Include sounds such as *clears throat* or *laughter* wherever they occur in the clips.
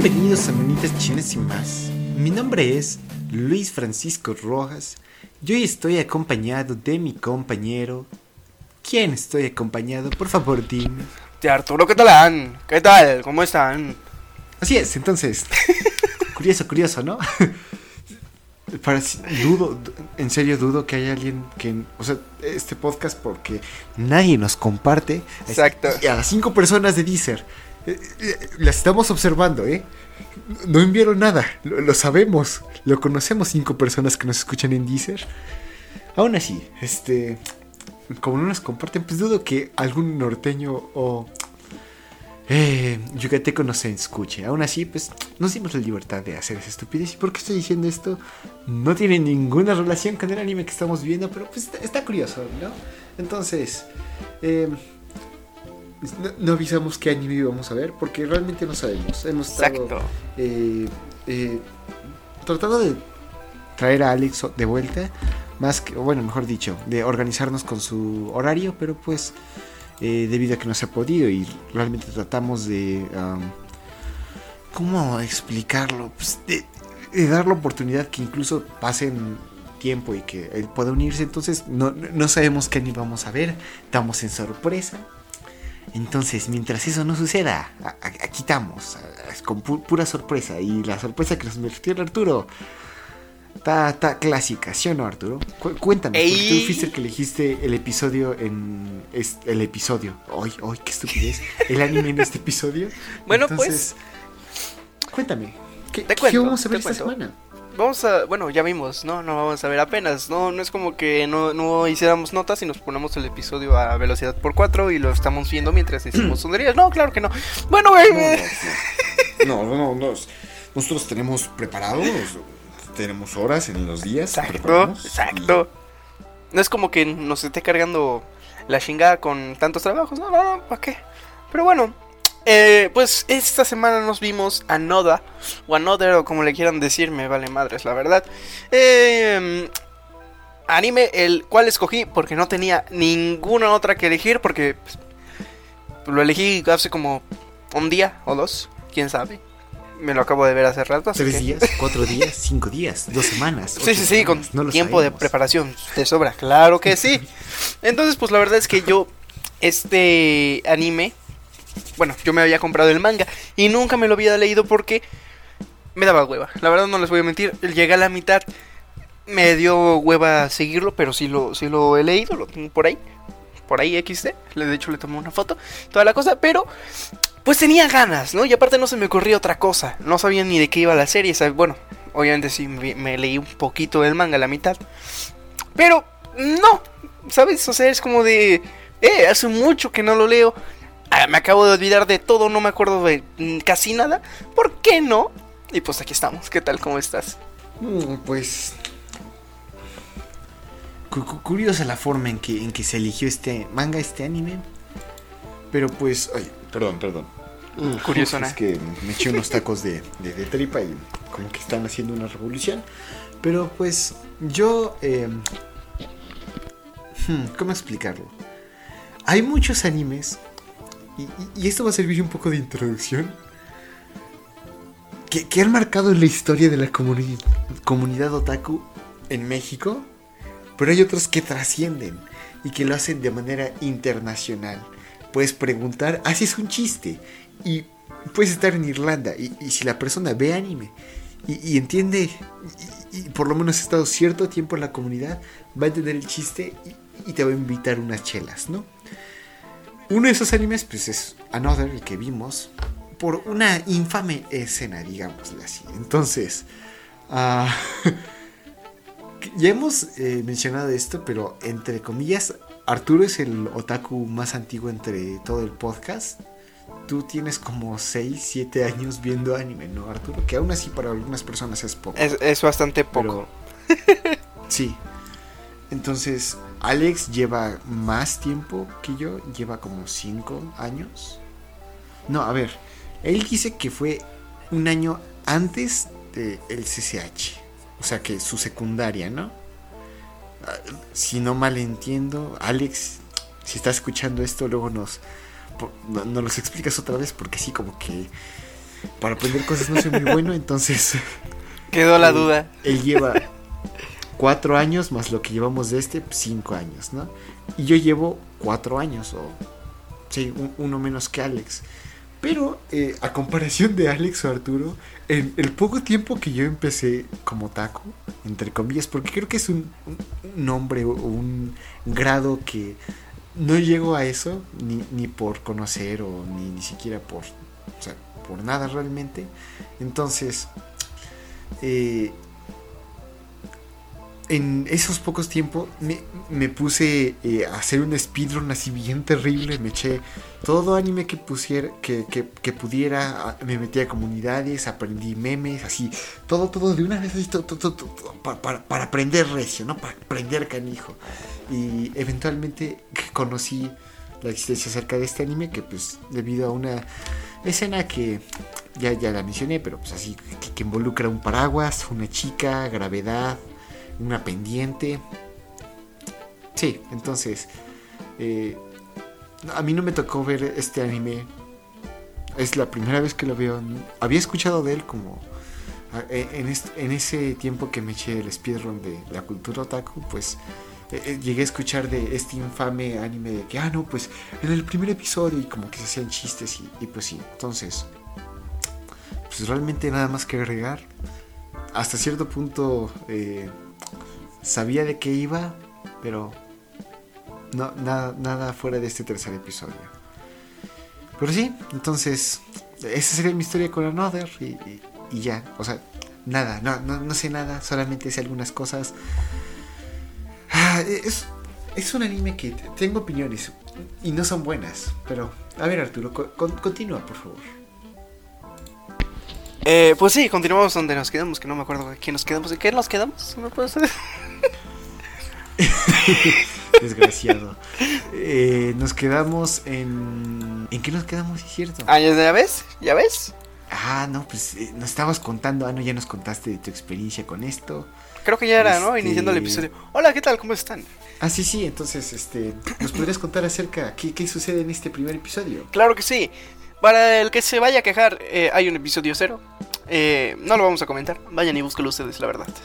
Bienvenidos a Menitas Chinas sin más. Mi nombre es Luis Francisco Rojas y hoy estoy acompañado de mi compañero. ¿Quién estoy acompañado? Por favor, dime. De Arturo Catalán. ¿Qué tal? ¿Cómo están? Así es, entonces. *laughs* curioso, curioso, ¿no? Para, dudo, en serio dudo que haya alguien que, o sea, este podcast porque nadie nos comparte. Exacto. Y a las cinco personas de Deezer las estamos observando, ¿eh? No enviaron nada, lo, sabemos, lo conocemos cinco personas que nos escuchan en Deezer. Aún así, este, como no nos comparten, pues dudo que algún norteño o eh, yucateco no se escuche. Aún así, pues nos dimos la libertad de hacer esa estupidez. ¿Y por qué estoy diciendo esto? No tiene ninguna relación con el anime que estamos viendo, pero pues está, curioso, ¿no? Entonces, eh, no, avisamos qué anime íbamos a ver, porque realmente no sabemos. Hemos estado eh, eh, tratando de traer a Alex de vuelta, más que, bueno, mejor dicho, de organizarnos con su horario, pero pues eh, debido a que no se ha podido y realmente tratamos de... ¿Cómo explicarlo? Pues de, dar la oportunidad que incluso pasen tiempo y que él pueda unirse. Entonces no, no sabemos qué ni vamos a ver. Estamos en sorpresa. Entonces, mientras eso no suceda, aquí estamos, con pura sorpresa. Y la sorpresa que nos metió el Arturo Está, clásica, ¿sí o no, Arturo? cuéntame, tú fuiste el que elegiste el episodio en. el episodio. ¡Ay, ay, qué estupidez! El anime en este episodio. Bueno, pues. Cuéntame, ¿qué, ¿qué vamos a ver esta semana? Vamos a, bueno, ya vimos, ¿no? No vamos a ver apenas, no, no es como que no, no hiciéramos notas y nos ponemos el episodio a velocidad por 4 y lo estamos viendo mientras decimos *clears throat* sonderías. No, claro que no. Bueno, güey. No, no, no, nosotros tenemos preparados tenemos horas en los días. Exacto, exacto. No es como que nos esté cargando la chingada con tantos trabajos. No, no, no, ¿para qué? Pero bueno, eh, pues esta semana nos vimos a Noda, o Another, o como le quieran decir, me vale madres, la verdad. Eh, anime, el cual escogí porque no tenía ninguna otra que elegir, porque pues, lo elegí hace como un día o dos, quién sabe. Me lo acabo de ver hace rato. ¿Tres días? ¿Cuatro días? ¿Cinco días? ¿Dos semanas? Sí, sí, sí, con tiempo de preparación de sobra. Claro que sí. *laughs* Entonces, pues la verdad es que yo, este anime, bueno, yo me había comprado el manga y nunca me lo había leído porque me daba hueva. La verdad no les voy a mentir, llegué a la mitad, me dio hueva seguirlo, pero sí lo, sí lo he leído, lo tengo por ahí. Por ahí XD, de hecho le tomé una foto, toda la cosa, pero pues tenía ganas, ¿no? Y aparte no se me ocurría otra cosa. No sabía ni de qué iba la serie. Bueno, obviamente sí me, leí un poquito del manga, la mitad. Pero no, ¿sabes? O sea, es como de... Eh, hace mucho que no lo leo. Ah, me acabo de olvidar de todo, no me acuerdo de mm, casi nada. ¿Por qué no? Y pues aquí estamos. ¿Qué tal? ¿Cómo estás? Mm, pues... curiosa la forma en que, en que se eligió este manga, este anime. Pero pues... Ay, perdón, perdón. Curioso, Es que me eché unos *laughs* tacos de, tripa y como que están haciendo una revolución. Pero pues yo... Em, hmm, ¿Cómo explicarlo? Hay muchos animes, y, esto va a servir un poco de introducción, que, han marcado la historia de la comunidad otaku en México, pero hay otros que trascienden y que lo hacen de manera internacional. Puedes preguntar, así es un chiste, y puedes estar en Irlanda y, si la persona ve anime y, entiende y, por lo menos ha estado cierto tiempo en la comunidad, va a entender el chiste y, te va a invitar unas chelas, ¿no? Uno de esos animes pues es Another, el que vimos, por una infame escena, digámosle así. Entonces, uh, *laughs* ya hemos eh, mencionado esto, pero entre comillas, Arturo es el otaku más antiguo entre todo el podcast tú tienes como 6, 7 años viendo anime, ¿no, Arturo? Que aún así para algunas personas es poco. Es, bastante poco. *laughs* sí. Entonces, Alex lleva más tiempo que yo, lleva como 5 años. No, a ver, él dice que fue un año antes del CCH. O sea que su secundaria, ¿no? Ah, si no mal entiendo, Alex, si está escuchando esto, luego nos, no, los explicas otra vez porque sí, como que para aprender cosas no soy muy bueno, entonces... *laughs* Quedó la duda. Él lleva *laughs* cuatro años más lo que llevamos de este, cinco años, ¿no? Y yo llevo cuatro años, o sí, uno menos que Alex. Pero eh, a comparación de Alex o Arturo, en el poco tiempo que yo empecé como taco, entre comillas, porque creo que es un, nombre o un grado que no llego a eso, ni, ni por conocer o ni, ni siquiera por, o sea, por nada realmente. Entonces, eh, en esos pocos tiempos me, puse eh, a hacer un speedrun así bien terrible. Me eché todo anime que pusiera, que, que, pudiera. Me metí a comunidades, aprendí memes, así. Todo, todo de una vez así, todo, todo, para, para, aprender recio, ¿no? Para aprender canijo. Y eventualmente conocí la existencia acerca de este anime que pues debido a una escena que ya, ya la mencioné, pero pues así que, que involucra un paraguas, una chica, gravedad una pendiente. Sí, entonces, eh, a mí no me tocó ver este anime. Es la primera vez que lo veo. Había escuchado de él como e, en, en ese tiempo que me eché el speedrun de la cultura otaku, pues eh, eh, llegué a escuchar de este infame anime de que, ah, no, pues en el primer episodio y como que se hacían chistes y, y pues sí. Entonces, pues realmente nada más que agregar. Hasta cierto punto... Eh, sabía de qué iba, pero no, nada, fuera de este tercer episodio. Pero sí, entonces, esa sería mi historia con Another y, ya, o sea, nada, no, no, sé nada, solamente sé algunas cosas. Ah, es, es un anime que tengo opiniones y no son buenas, pero a ver Arturo, continúa por favor. Eh, pues sí, continuamos donde nos quedamos, que no me acuerdo de quién nos quedamos. ¿En qué nos quedamos? ¿No puede ser? Desgraciado. Eh, nos quedamos en. ¿En qué nos quedamos? ¿Es cierto? Ah, ¿ya ves? ¿Ya ves? Ah, no, pues eh, nos estabas contando. Ah, no, ya nos contaste de tu experiencia con esto. Creo que ya era, ¿no? Este Iniciando el episodio. Hola, ¿qué tal? ¿Cómo están? Ah, sí, sí. Entonces, este, ¿nos podrías contar acerca qué, qué sucede en este primer episodio? Claro que sí. Para el que se vaya a quejar, eh, hay un episodio cero. no lo vamos a comentar. Vayan y búsquenlo ustedes, la verdad. *laughs*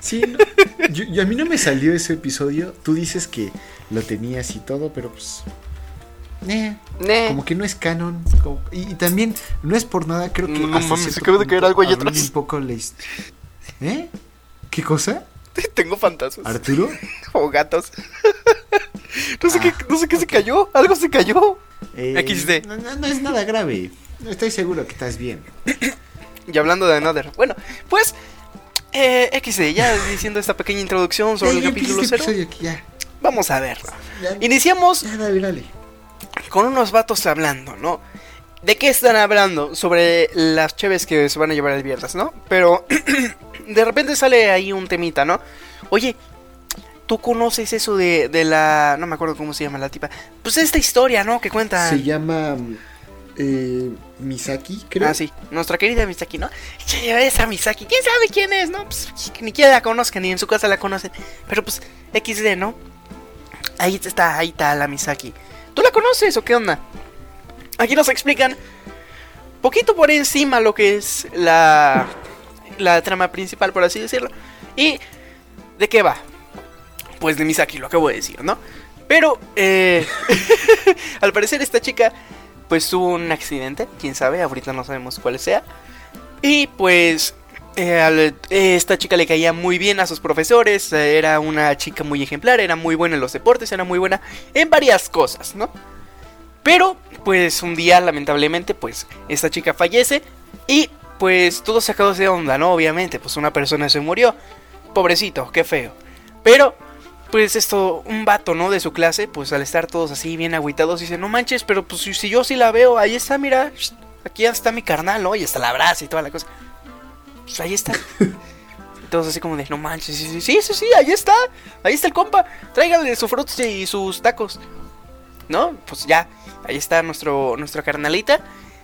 Sí, yo, a mí no me salió ese episodio. Tú dices que lo tenías y todo, pero pues. Como que no es canon. y, también, no es por nada, creo que. No mames, se acaba de caer algo allá atrás. Un poco ¿Eh? ¿Qué cosa? *laughs* Tengo fantasmas. ¿Arturo? *laughs* o gatos. no, sé qué, ah. no sé qué se cayó. Algo se cayó. Eh, XD. No, no, es nada grave. Estoy seguro que estás bien. y hablando de Another. Bueno, pues eh, XD, ya *laughs* diciendo esta pequeña introducción sobre el capítulo 0. Vamos a ver. Iniciamos con unos vatos hablando, ¿no? ¿De qué están hablando? Sobre las cheves que se van a llevar el viernes, ¿no? Pero *clears throat* de repente sale ahí un temita, ¿no? Oye, ¿tú conoces eso de, de la... no me acuerdo cómo se llama la tipa? Pues esta historia, ¿no? Que cuenta... Se llama eh, Misaki, creo. Ah, sí, nuestra querida Misaki, ¿no? Esa Misaki, ¿quién sabe quién es, no? Pues ni quiera la conozcan, ni en su casa la conocen. Pero pues, XD, ¿no? Ahí está, ahí está la Misaki. ¿Tú la conoces o qué onda? Aquí nos explican poquito por encima lo que es la, la trama principal, por así decirlo. Y de qué va. Pues de Misaki, lo acabo de decir, ¿no? Pero, eh, *laughs* al parecer esta chica pues tuvo un accidente, quién sabe, ahorita no sabemos cuál sea. Y pues eh, esta chica le caía muy bien a sus profesores, era una chica muy ejemplar, era muy buena en los deportes, era muy buena en varias cosas, ¿no? Pero pues un día lamentablemente pues esta chica fallece y pues todo sacado de onda, ¿no? Obviamente, pues una persona se murió. Pobrecito, qué feo. Pero pues esto, un vato, ¿no? De su clase, pues al estar todos así bien agüitados, dice, no manches, pero pues si, yo sí la veo, ahí está, mira, aquí está mi carnal, ¿no? Y está la brasa y toda la cosa. Pues ahí está. *laughs* todos así como de, no manches, sí, sí, sí, sí, sí, ahí está, ahí está el compa, tráigale su frutos y sus tacos. ¿No? Pues ya, ahí está nuestro, nuestra carnalita.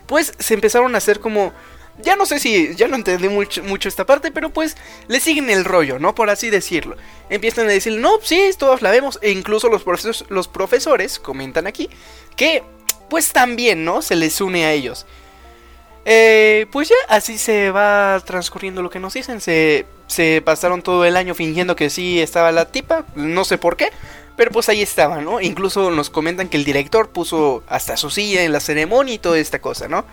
Pues se empezaron a hacer como ya no sé si, ya no entendí mucho, esta parte, pero pues le siguen el rollo, ¿no? Por así decirlo. Empiezan a decir, no, sí, todos la vemos. E incluso los profesores, los profesores comentan aquí que, pues también, ¿no? Se les une a ellos. Eh, pues ya, así se va transcurriendo lo que nos dicen. Se, se pasaron todo el año fingiendo que sí estaba la tipa, no sé por qué. Pero pues ahí estaba, ¿no? Incluso nos comentan que el director puso hasta su silla en la ceremonia y toda esta cosa, ¿no?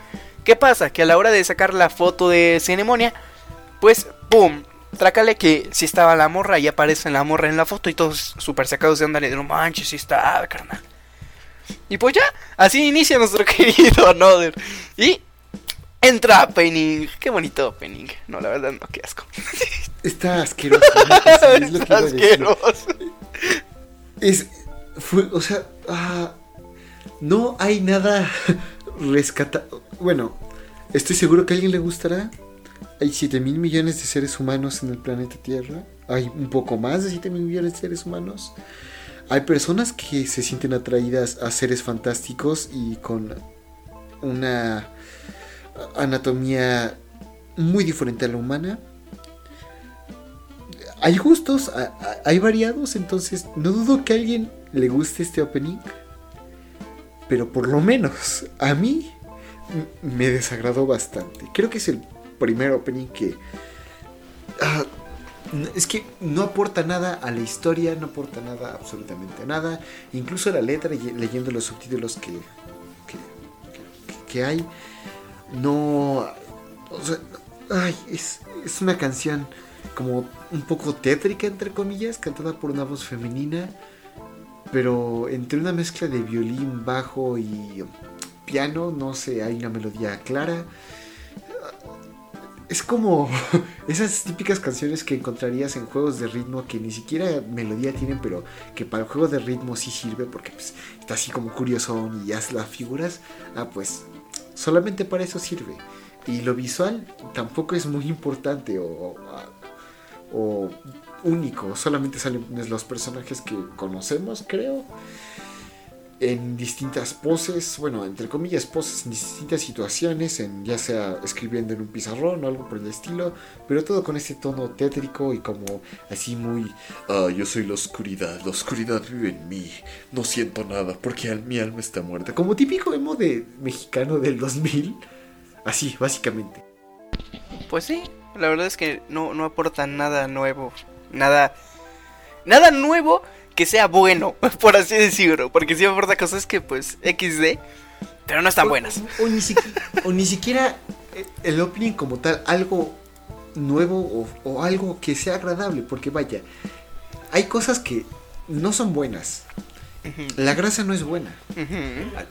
¿Qué pasa? Que a la hora de sacar la foto de ceremonia, pues, ¡pum! Trácale que si estaba la morra y aparece la morra en la foto y todos súper sacados de onda de no manches, sí está, carnal. Y pues ya, así inicia nuestro *laughs* querido Another. Y entra Penning. Qué bonito Penning. No, la verdad, no, qué asco. *laughs* Está asqueroso. es está asqueroso. Es. Fue, o sea. Ah, no hay nada *laughs* rescatado. Bueno, estoy seguro que a alguien le gustará. Hay 7 mil millones de seres humanos en el planeta Tierra. Hay un poco más de 7 mil millones de seres humanos. Hay personas que se sienten atraídas a seres fantásticos y con una anatomía muy diferente a la humana. Hay gustos, hay variados, entonces no dudo que a alguien le guste este opening. Pero por lo menos a mí me desagradó bastante. Creo que es el primer opening que... Ah, es que no aporta nada a la historia, no aporta nada, absolutamente nada. Incluso la letra, leyendo los subtítulos que, que, hay, no... Ay, es, es una canción como un poco tétrica, entre comillas, cantada por una voz femenina, pero entre una mezcla de violín, bajo y piano, no sé, hay una melodía clara es como *laughs* esas típicas canciones que encontrarías en juegos de ritmo que ni siquiera melodía tienen, pero que para el juego de ritmo sí sirve porque pues, está así como curioso y hace las figuras. Ah, pues solamente para eso sirve. Y lo visual tampoco es muy importante o, o único, solamente salen los personajes que conocemos, creo en distintas poses, bueno, entre comillas poses, en distintas situaciones, en ya sea escribiendo en un pizarrón o algo por el estilo, pero todo con ese tono tétrico y como así muy, ah, yo soy la oscuridad, la oscuridad vive en mí, no siento nada porque mi alma está muerta, como típico emo de mexicano del 2000, así, básicamente. Pues sí, la verdad es que no, no aporta nada nuevo, nada, nada nuevo que sea bueno, *laughs* por así decirlo. Porque si aporta cosas que, pues, XD, pero no están buenas. O, ni, siquiera, el opening como tal, algo nuevo o, algo que sea agradable. Porque vaya, hay cosas que no son buenas. La grasa no es buena.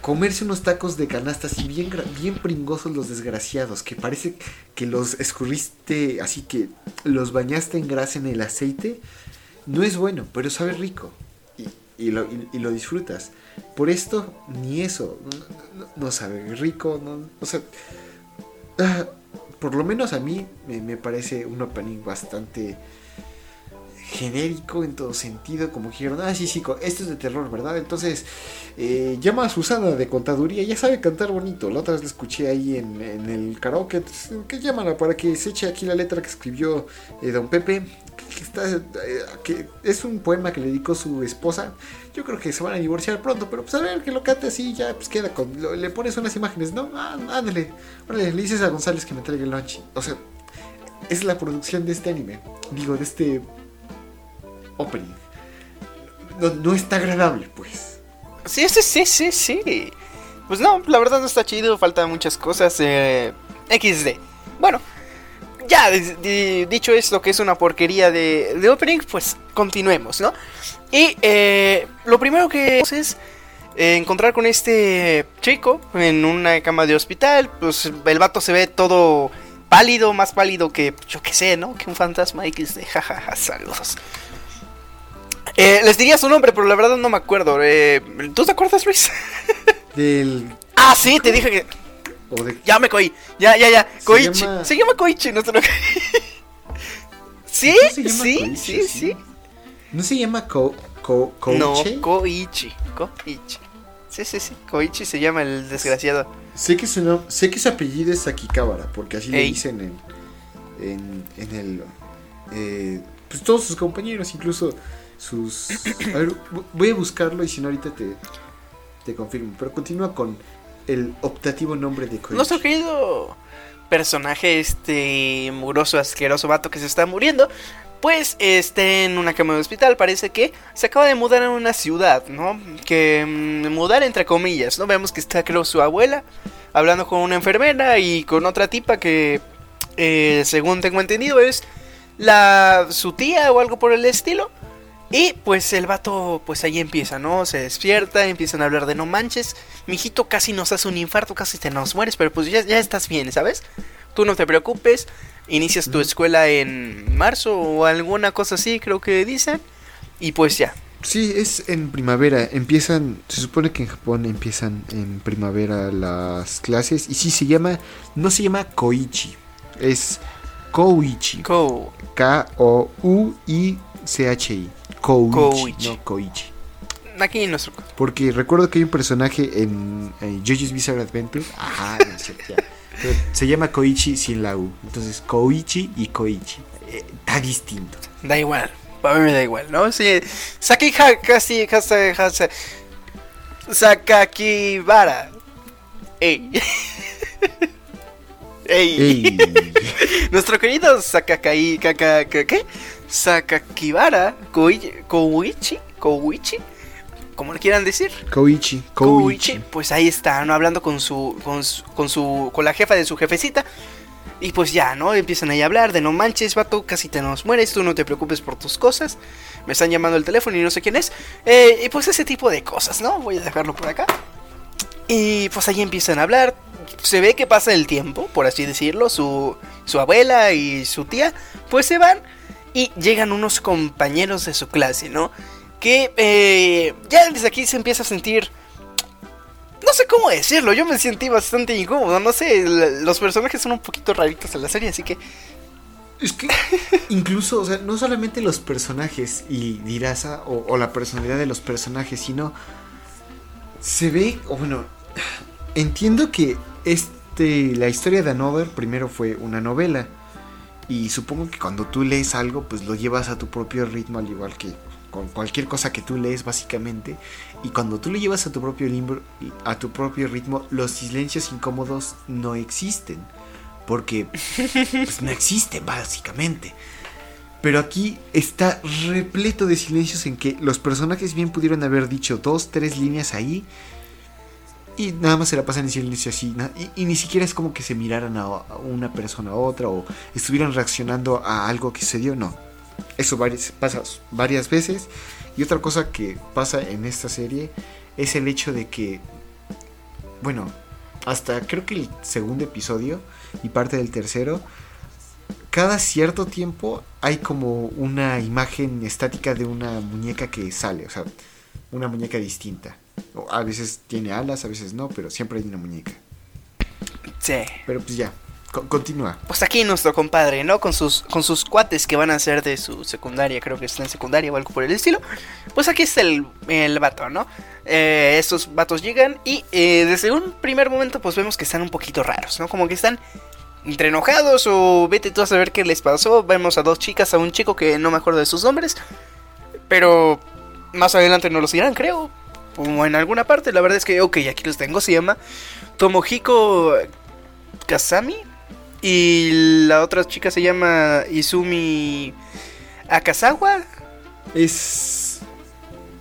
Comerse unos tacos de canasta así bien, bien pringosos los desgraciados, que parece que los escurriste, así que los bañaste en grasa en el aceite no es bueno, pero sabe rico. Y, lo, disfrutas. Por esto, ni eso. No, sabe rico. No, o sea, ah, por lo menos a mí me, parece un opening bastante genérico en todo sentido, como dijeron, ah, sí, sí, esto es de terror, ¿verdad? Entonces, eh, llama a Susana de contaduría, ya sabe cantar bonito. La otra vez la escuché ahí en, el karaoke, que llámala para que se eche aquí la letra que escribió eh, Don Pepe que, está, eh, que es un poema que le dedicó su esposa. Yo creo que se van a divorciar pronto, pero pues a ver que lo cante así, ya pues queda con. le pones unas imágenes, ¿no? Ah, ándale. le dices a González que me traiga el lunch. O sea, es la producción de este anime. Digo, de este opening. No, está agradable, pues. Sí, sí, sí, sí, sí. Pues no, la verdad no está chido, faltan muchas cosas. Eh, XD. Bueno, ya, dicho esto, que es una porquería de, opening, pues continuemos, ¿no? Y eh, lo primero que es eh, encontrar con este chico en una cama de hospital. Pues el vato se ve todo pálido, más pálido que, yo qué sé, ¿no? Que un fantasma X de *laughs* jajaja, saludos. Eh, les diría su nombre, pero la verdad no me acuerdo. ¿Tú te acuerdas, Luis? *laughs* Del. Ah, sí, te dije que. Ya me coí. Ya, ya, ya. Koichi. Se llama, Koichi, no lo *laughs* ¿Sí? ¿Sí? ¿Sí? ¿Sí? ¿No se llama Ko, Ko, Koichi? No, Koichi. Koichi. Sí, sí, sí. Koichi se llama el desgraciado. Sé que su, sé que su apellido es Akikabara, porque así le dicen en, en, en el... Eh, pues todos sus compañeros, incluso sus... A ver, voy a buscarlo y si no ahorita te, te confirmo. Pero continúa con el optativo nombre de Koichi? Nuestro querido personaje, este mugroso, asqueroso vato que se está muriendo, pues este en una cama de hospital parece que se acaba de mudar a una ciudad, ¿no? Que mm, mudar entre comillas, ¿no? Vemos que está creo su abuela hablando con una enfermera y con otra tipa que eh, según tengo entendido es la su tía o algo por el estilo. Y pues el vato, pues ahí empieza, ¿no? Se despierta, empiezan a hablar de no manches, mijito casi nos hace un infarto, casi te nos mueres, pero pues ya, ya estás bien, ¿sabes? Tú no te preocupes, inicias tu escuela en marzo o alguna cosa así, creo que dicen, y pues ya. Sí, es en primavera. Empiezan, se supone que en Japón empiezan en primavera las clases. Y sí, se llama, no se llama Koichi, es Koichi. Ko. K-O-U-I-C-H-I. Koichi, Koichi. no Koichi. Aquí en nuestro... Porque recuerdo que hay un personaje en, en JoJo's Bizarre Adventure. Ajá, no cierto, ya. Pero se llama Koichi sin la U. Entonces, Koichi y Koichi. Eh, está distinto. Da igual, para mí me da igual, ¿no? Sí, Saki casi, Sakakibara. Ey. *laughs* Ey. Ey. *laughs* Nuestro querido Sakakai, kaka, ka- ¿qué? Sakakibara, Koi- Koichi, Koichi, como le quieran decir. Koichi, Koichi, Koichi. pues ahí está, ¿no? Hablando con su, con su, con su, con la jefa de su jefecita. Y pues ya, ¿no? Empiezan ahí a hablar de no manches, vato, casi te nos mueres, tú no te preocupes por tus cosas. Me están llamando el teléfono y no sé quién es. Eh, y pues ese tipo de cosas, ¿no? Voy a dejarlo por acá. Y pues ahí empiezan a hablar. Se ve que pasa el tiempo, por así decirlo. Su, su abuela y su tía, pues se van. Y llegan unos compañeros de su clase, ¿no? Que eh, ya desde aquí se empieza a sentir no sé cómo decirlo, yo me sentí bastante incómodo, no sé, los personajes son un poquito raritos en la serie, así que Es que incluso, o sea, no solamente los personajes y dirás ah, o, la personalidad de los personajes, sino se ve, o bueno, entiendo que este, la historia de Another primero fue una novela y supongo que cuando tú lees algo, pues lo llevas a tu propio ritmo, al igual que con cualquier cosa que tú lees básicamente, y cuando tú lo llevas a tu propio libro, a tu propio ritmo, los silencios incómodos no existen, porque pues no existen básicamente. Pero aquí está repleto de silencios en que los personajes bien pudieron haber dicho dos, tres líneas ahí. Y nada más se la pasan en silencio así. Y, ni siquiera es como que se miraran a, a una persona a otra o estuvieran reaccionando a algo que se dio. No. Eso varias, pasa varias veces. Y otra cosa que pasa en esta serie es el hecho de que, bueno, hasta creo que el segundo episodio y parte del tercero, cada cierto tiempo hay como una imagen estática de una muñeca que sale, o sea, una muñeca distinta. A veces tiene alas, a veces no, pero siempre hay una muñeca. sí. Pero pues ya, co- continúa. Pues aquí nuestro compadre, ¿no? Con sus, con sus cuates que van a ser de su secundaria, creo que está en secundaria o algo por el estilo. Pues aquí está el, el vato, ¿no? Eh, estos vatos llegan y eh, desde un primer momento pues vemos que están un poquito raros, ¿no? Como que están entre enojados o vete tú a saber qué les pasó. Vemos a dos chicas, a un chico que no me acuerdo de sus nombres. Pero más adelante no los dirán, creo. O en alguna parte, la verdad es que, ok, aquí los tengo. Se llama Tomohiko Kazami. Y la otra chica se llama Izumi Akazawa. Es.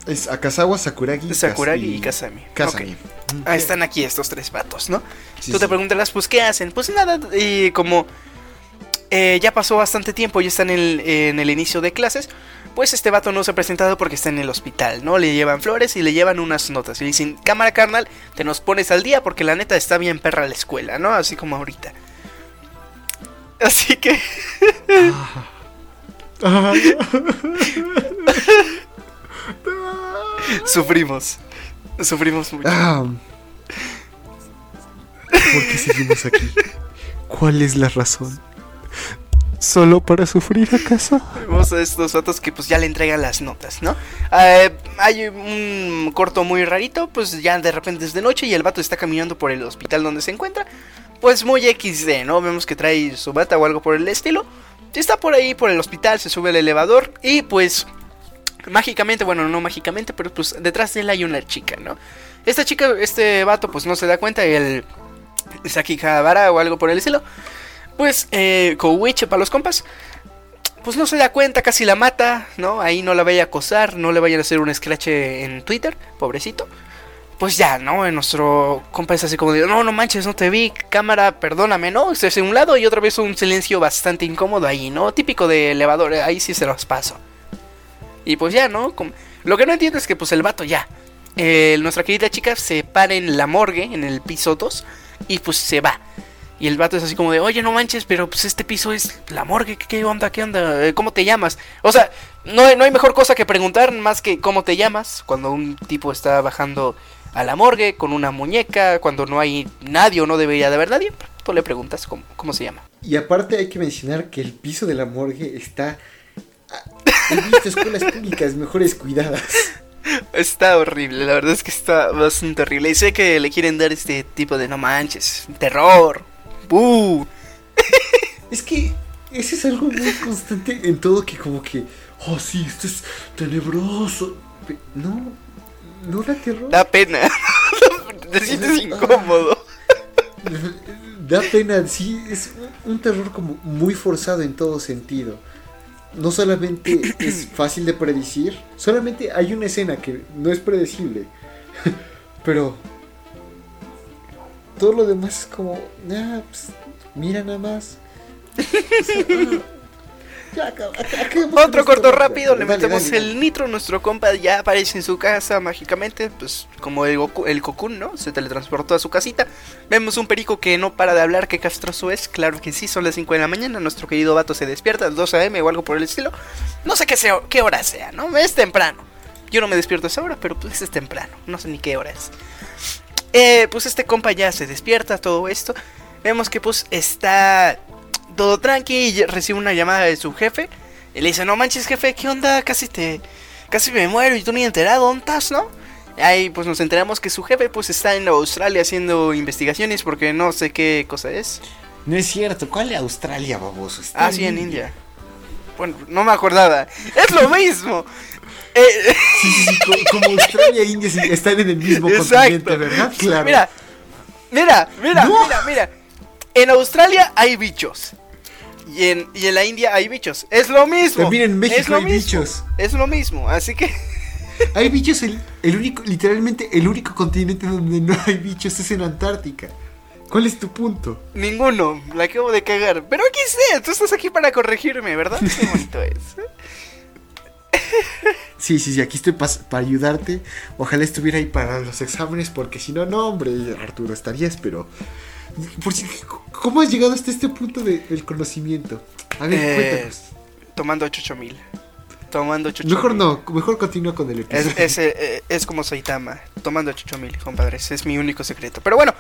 Es Akazawa, Sakuragi. Sakuragi y Kas- Kazami. Kazami. Ok. Ah, están aquí estos tres vatos, ¿no? Sí, Tú te sí. preguntarás, pues, ¿qué hacen? Pues nada, y como eh, ya pasó bastante tiempo y están en el, inicio de clases, pues este vato no se ha presentado porque está en el hospital, ¿no? Le llevan flores y le llevan unas notas. Y dicen, cámara carnal, te nos pones al día porque la neta está bien perra la escuela, ¿no? Así como ahorita. *laughs* Así que... *laughs* Sufrimos. Sufrimos mucho. Ah. ¿Por qué seguimos aquí? ¿Cuál es la razón? ¿Solo para sufrir acaso? Vemos a estos vatos que pues ya le entregan las notas, ¿no? Eh, hay un corto muy rarito, pues ya de repente es de noche y el vato está caminando por el hospital donde se encuentra. Pues muy XD, ¿no? Vemos que trae su bata o algo por el estilo. Está por ahí, por el hospital, se sube al elevador y pues mágicamente, bueno, no mágicamente, pero pues detrás de él hay una chica, ¿no? Esta chica, este vato, pues no se da cuenta, el Saki Habara o algo por el estilo, pues eh, Kouiche para los compas, pues no se da cuenta, casi la mata, ¿no? Ahí no la vaya a acosar, no le vayan a hacer un scratch en Twitter, pobrecito. Pues ya, ¿no? Nuestro compa es así como de, no, no manches, no te vi, cámara, perdóname, ¿no? Se hace un lado y otra vez un silencio bastante incómodo ahí, ¿no? Típico de elevador, eh, ahí sí se los paso. Y pues ya, ¿no? Lo que no entiendo es que pues el vato ya. Eh, nuestra querida chica se para en la morgue, en el piso 2, y pues se va. Y el vato es así como de, oye, no manches, pero pues este piso es la morgue, ¿qué, onda? ¿Qué onda? Eh, ¿Cómo te llamas? O sea, no, no hay mejor cosa que preguntar más que cómo te llamas cuando un tipo está bajando a la morgue con una muñeca, cuando no hay nadie o no debería de haber nadie, tú le preguntas cómo, cómo se llama. Y aparte hay que mencionar que el piso de la morgue está He visto escuelas públicas mejores cuidadas. Está horrible, la verdad es que está bastante horrible. Y sé que le quieren dar este tipo de no manches, terror. *laughs* Es que ese es algo muy constante en todo que como que, oh sí, esto es tenebroso. No, no da terror. Da pena. *laughs* Te sientes incómodo. *laughs* Da pena, sí, es un terror como muy forzado en todo sentido no solamente *clears throat* es fácil de predecir, solamente hay una escena que no es predecible. Pero todo lo demás es como, ah, pues, mira nada más. *laughs* Otro corto rápido, le metemos el nitro, nuestro compa ya aparece en su casa mágicamente, pues como el, Goku, el ¿no? Se teletransportó a su casita. Vemos un perico que no para de hablar, qué castroso es, claro que sí, son las 5 de la mañana, nuestro querido vato se despierta a las 2 am o algo por el estilo. No sé qué, sea, qué hora sea, ¿no? Es temprano. Yo no me despierto a esa hora, pero pues es temprano, no sé ni qué hora es. Eh, pues este compa ya se despierta, todo esto. Vemos que pues está todo tranqui y recibe una llamada de su jefe. Y le dice, no manches jefe, ¿qué onda? Casi te... Casi me muero y tú ni enterado, ¿dónde estás, no? Y ahí pues nos enteramos que su jefe pues está en Australia haciendo investigaciones porque no sé qué cosa es. No es cierto, ¿cuál es Australia, baboso? ah, sí, en India. Bueno, no me acordaba. Es lo mismo. Eh, sí, sí, sí, como, Australia e India están en el mismo continente, ¿verdad? Claro. Mira, mira, mira, mira, mira. En Australia hay bichos. Y en, y en la India hay bichos. Es lo mismo. También en México hay bichos. Es lo mismo, así que. *laughs* hay bichos, el, el, único, literalmente el único continente donde no hay bichos es en Antártica. ¿Cuál es tu punto? Ninguno, la acabo de cagar. Pero aquí sé, tú estás aquí para corregirme, ¿verdad? Qué bonito es. *laughs* Sí, sí, sí, aquí estoy para ayudarte. Ojalá estuviera ahí para los exámenes, porque si no, no, hombre, Arturo, estarías, pero ¿Cómo has llegado hasta este punto del conocimiento? A ver, eh, cuéntanos. Tomando 8000. Tomando 8000. Mejor no, mejor continúa con el episodio. Es, eh, es, como Saitama, tomando 8000, compadres. Es mi único secreto. Pero bueno,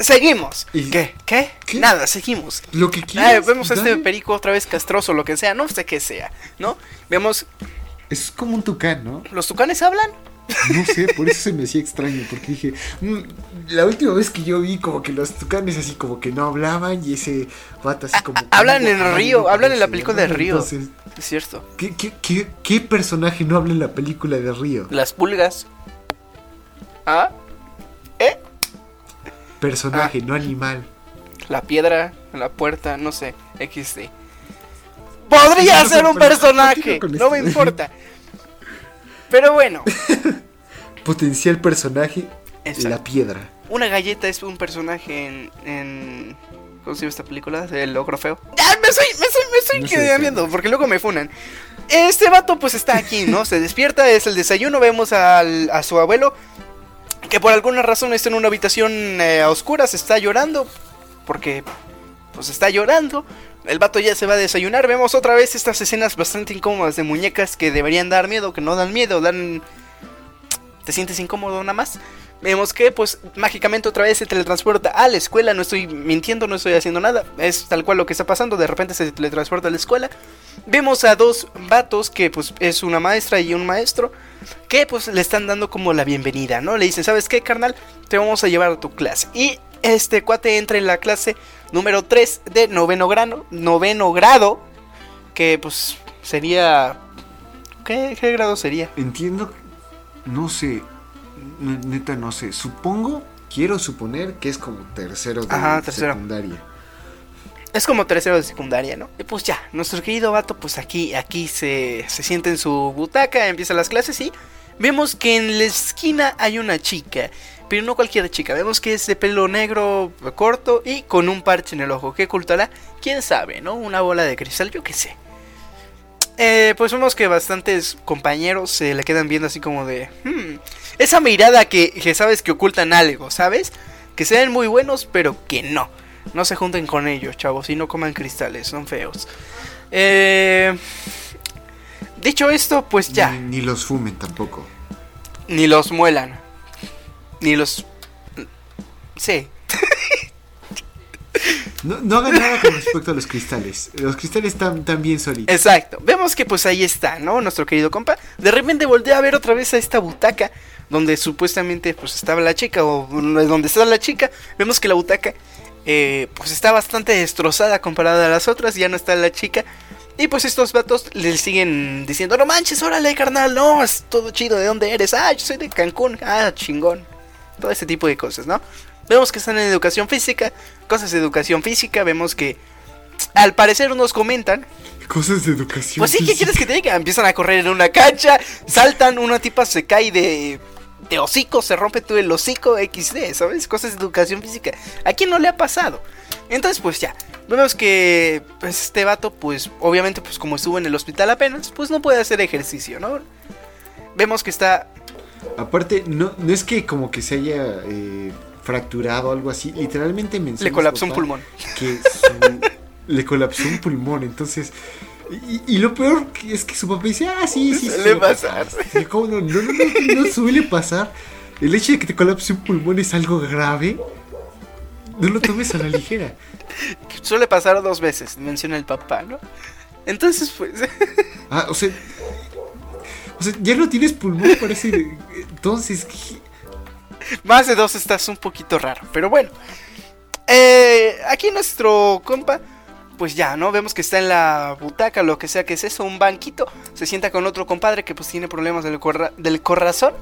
Seguimos. ¿Qué? ¿Qué? Nada, seguimos. Lo que quieras. vemos a este perico otra vez castroso, lo que sea, no sé qué sea, ¿no? Vemos. Es como un tucán, ¿no? ¿Los tucanes hablan? No sé, por eso se me hacía extraño, porque dije, mm, la última vez que yo vi como que los tucanes así como que no hablaban y ese vato así como... hablan en el río, hablan en la película de Río. es cierto. ¿qué, qué, qué, personaje no habla en la película de Río? Las pulgas. ¿Ah? ¿Eh? Personaje, ah. no animal. La piedra, la puerta, no sé, XD. Podría ser un personaje, no me importa. Pero bueno. *laughs* Potencial personaje, la piedra. Una galleta es un personaje en, en ¿Cómo se llama esta película? El logro feo. Ya, me estoy, me estoy, me estoy viendo, porque luego me funan. Este vato pues está aquí, ¿no? Se despierta, es el desayuno, vemos al, a su abuelo que por alguna razón está en una habitación eh, a oscuras, está llorando, porque pues está llorando. El vato ya se va a desayunar. Vemos otra vez estas escenas bastante incómodas de muñecas que deberían dar miedo, que no dan miedo, dan... ¿Te sientes incómodo nada más? Vemos que pues mágicamente otra vez se teletransporta a la escuela. No estoy mintiendo, no estoy haciendo nada. Es tal cual lo que está pasando. De repente se teletransporta a la escuela. Vemos a dos vatos que pues es una maestra y un maestro. Que pues le están dando como la bienvenida, ¿no? Le dicen, ¿sabes qué, carnal? Te vamos a llevar a tu clase. Y este cuate entra en la clase número 3 de noveno grado, noveno grado, que pues sería ¿Qué, qué grado sería? Entiendo, no sé, neta no sé. Supongo, quiero suponer que es como tercero de Ajá, tercero. secundaria. Es como tercero de secundaria, ¿no? Y pues ya, nuestro querido vato, pues aquí, aquí se, se sienta en su butaca, empieza las clases y vemos que en la esquina hay una chica. Pero no cualquier chica, vemos que es de pelo negro corto y con un parche en el ojo. ¿Qué ocultará? ¿Quién sabe, no? Una bola de cristal, yo qué sé. Eh, pues vemos que bastantes compañeros se le quedan viendo así como de... "Hmm". Esa mirada que, que sabes que ocultan algo, ¿sabes? Que se ven muy buenos, pero que no. No se junten con ellos, chavos, y no coman cristales, son feos. Eh, dicho esto, pues ya, Ni, ni los fumen tampoco. ni los muelan. Ni los... Sí, No, no hagan nada con respecto a los cristales. Los cristales están tan bien solitos. exacto. Vemos que pues ahí está, ¿no? Nuestro querido compa. De repente voltea a ver otra vez a esta butaca donde supuestamente pues estaba la chica o donde está la chica. Vemos que la butaca eh, pues está bastante destrozada comparada a las otras. Ya no está la chica. Y pues estos vatos le siguen diciendo, no manches, órale, carnal, no, es todo chido, ¿de dónde eres? Ah, yo soy de Cancún, ah, chingón. Todo ese tipo de cosas, ¿no? Vemos que están en educación física, cosas de educación física, vemos que al parecer unos comentan, Cosas de educación. pues sí, ¿qué quieres que te diga? Empiezan a correr en una cancha, saltan, una tipa se cae de, de hocico, se rompe todo el hocico, XD, ¿sabes? Cosas de educación física. ¿A quién no le ha pasado? Entonces, pues ya, vemos que pues, este vato, pues obviamente, pues como estuvo en el hospital apenas, pues no puede hacer ejercicio, ¿no? Vemos que está... Aparte, no, no es que como que se haya eh, fracturado o algo así. Literalmente menciona Le colapsó un pulmón. Que su- le colapsó un pulmón. Entonces. Y, y lo peor es que su papá dice, ah, sí, sí, Suele pasar. ¿cómo no? No, no, no, no suele pasar. El hecho de que te colapse un pulmón es algo grave. No lo tomes a la ligera. Suele pasar dos veces, menciona el papá, ¿no? Entonces, pues... *laughs* Ah, o sea. O sea, ya no tienes pulmón, parece. Entonces. Más de dos estás un poquito raro, pero bueno. Eh, aquí nuestro compa, pues ya, ¿no? Vemos que está en la butaca, lo que sea que es eso, un banquito. Se sienta con otro compadre que pues tiene problemas del, corra- del corazón.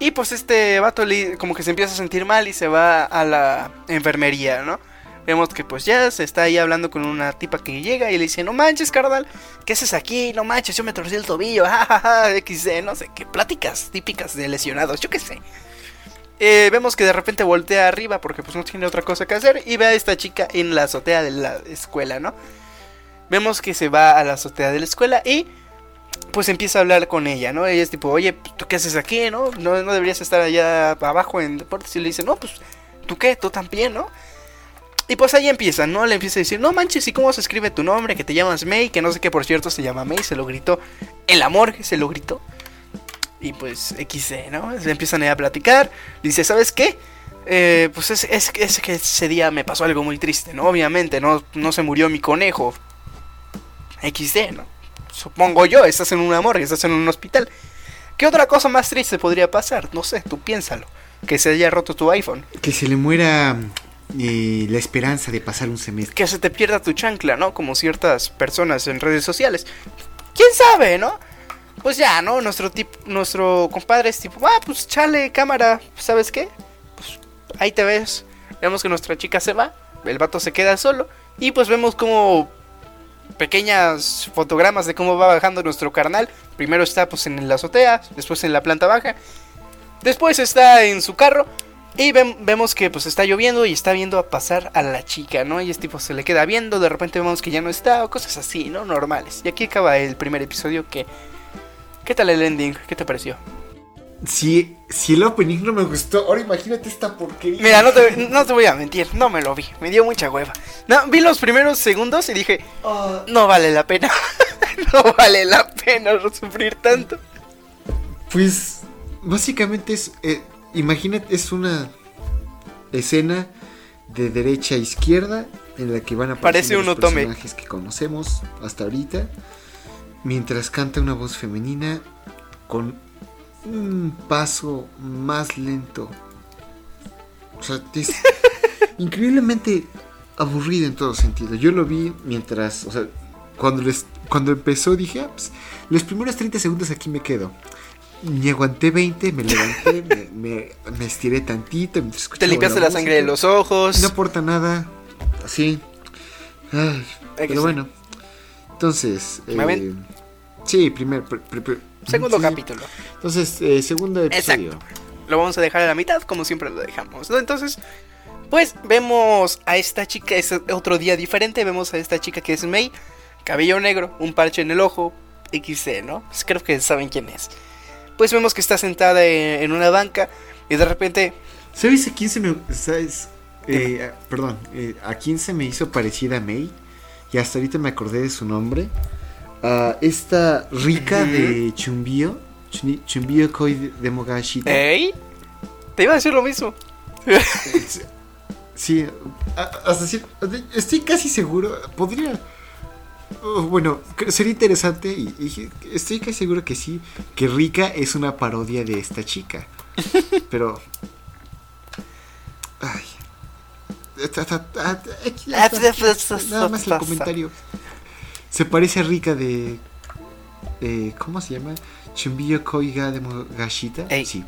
Y pues este vato como que se empieza a sentir mal y se va a la enfermería, ¿no? Vemos que pues ya se está ahí hablando con una tipa que llega y le dice, no manches, carnal, ¿qué haces aquí? No manches, yo me torcí el tobillo, *laughs* jajaja, XD, no sé qué, pláticas típicas de lesionados, yo qué sé. Eh, vemos que de repente voltea arriba porque pues no tiene otra cosa que hacer y ve a esta chica en la azotea de la escuela, ¿no? Vemos que se va a la azotea de la escuela y pues empieza a hablar con ella, ¿no? Ella es tipo, oye, ¿tú qué haces aquí, no? No, no deberías estar allá abajo en deportes y le dice, no, pues, ¿tú qué? ¿Tú también, no? Y pues ahí empieza, ¿no? Le empieza a decir, no manches, ¿y cómo se escribe tu nombre? Que te llamas May, que no sé qué, por cierto, se llama May, se lo gritó. El amor, se lo gritó. Y pues XD, ¿no? Se empiezan a platicar. Dice, ¿sabes qué? Eh, pues es, que ese día me pasó algo muy triste, ¿no? Obviamente, no, no se murió mi conejo. XD, ¿no? Supongo yo, estás en una morgue, estás en un hospital. ¿Qué otra cosa más triste podría pasar? No sé, tú piénsalo. Que se haya roto tu iPhone. Que se le muera eh, la esperanza de pasar un semestre. Que se te pierda tu chancla, ¿no? Como ciertas personas en redes sociales. ¿Quién sabe, no? Pues ya, ¿no? Nuestro tip, nuestro compadre es tipo, ah, pues chale, cámara, ¿sabes qué? Pues ahí te ves. Vemos que nuestra chica se va, el vato se queda solo. Y pues vemos como pequeñas fotogramas de cómo va bajando nuestro carnal. Primero está pues en la azotea, después en la planta baja. Después está en su carro. Y ven- vemos que pues está lloviendo y está viendo a pasar a la chica, ¿no? Y es tipo se le queda viendo, de repente vemos que ya no está, o cosas así, ¿no? Normales. Y aquí acaba el primer episodio que... ¿Qué tal el ending? ¿Qué te pareció? Si, si el opening no me gustó, ahora imagínate esta porquería. Mira, no te, no te voy a mentir, no me lo vi, me dio mucha hueva. No, vi los primeros segundos y dije, Ah, no vale la pena, *laughs* no vale la pena sufrir tanto. pues básicamente es, eh, imagínate, es una escena de derecha a izquierda en la que van a Parece un otome. personajes que conocemos hasta ahorita, mientras canta una voz femenina con un paso más lento. O sea, es *laughs* increíblemente aburrido en todo sentido. Yo lo vi mientras, o sea, cuando, les, cuando empezó dije, ah, pues, los primeros 30 segundos aquí me quedo. Me aguanté 20, me levanté, *laughs* me, me, me estiré tantito. me Te limpiaste la sangre de los ojos. No aporta nada. Así. Ay, pero bueno. Entonces. ¿Me ven? Sí, primer. pr- pr- pr- Segundo sí. capítulo. Entonces, eh, segundo episodio. Exacto. Lo vamos a dejar a la mitad, como siempre lo dejamos, ¿no? Entonces, pues vemos a esta chica, es otro día diferente, vemos a esta chica que es May, cabello negro, un parche en el ojo, XC, ¿no? Pues creo que saben quién es. Pues vemos que está sentada en, en una banca y de repente, ¿Sabes a quién se me. ¿Sabes? Eh, perdón, eh, ¿a quién se me hizo parecida a May? Y hasta ahorita me acordé de su nombre. A esta rica de Chumbio. Chumbio Koi de, Mogashita. ¡Ey! Te iba a decir lo mismo. *laughs* Sí, hasta cier- estoy casi seguro, podría, oh, bueno, sería interesante y, y estoy casi seguro que sí, que Rika es una parodia de esta chica, *laughs* pero, ay, aquí está, nada más el comentario, se parece a Rika de, eh, ¿cómo se llama? Chumbiyo Koiga de Mogashita, sí,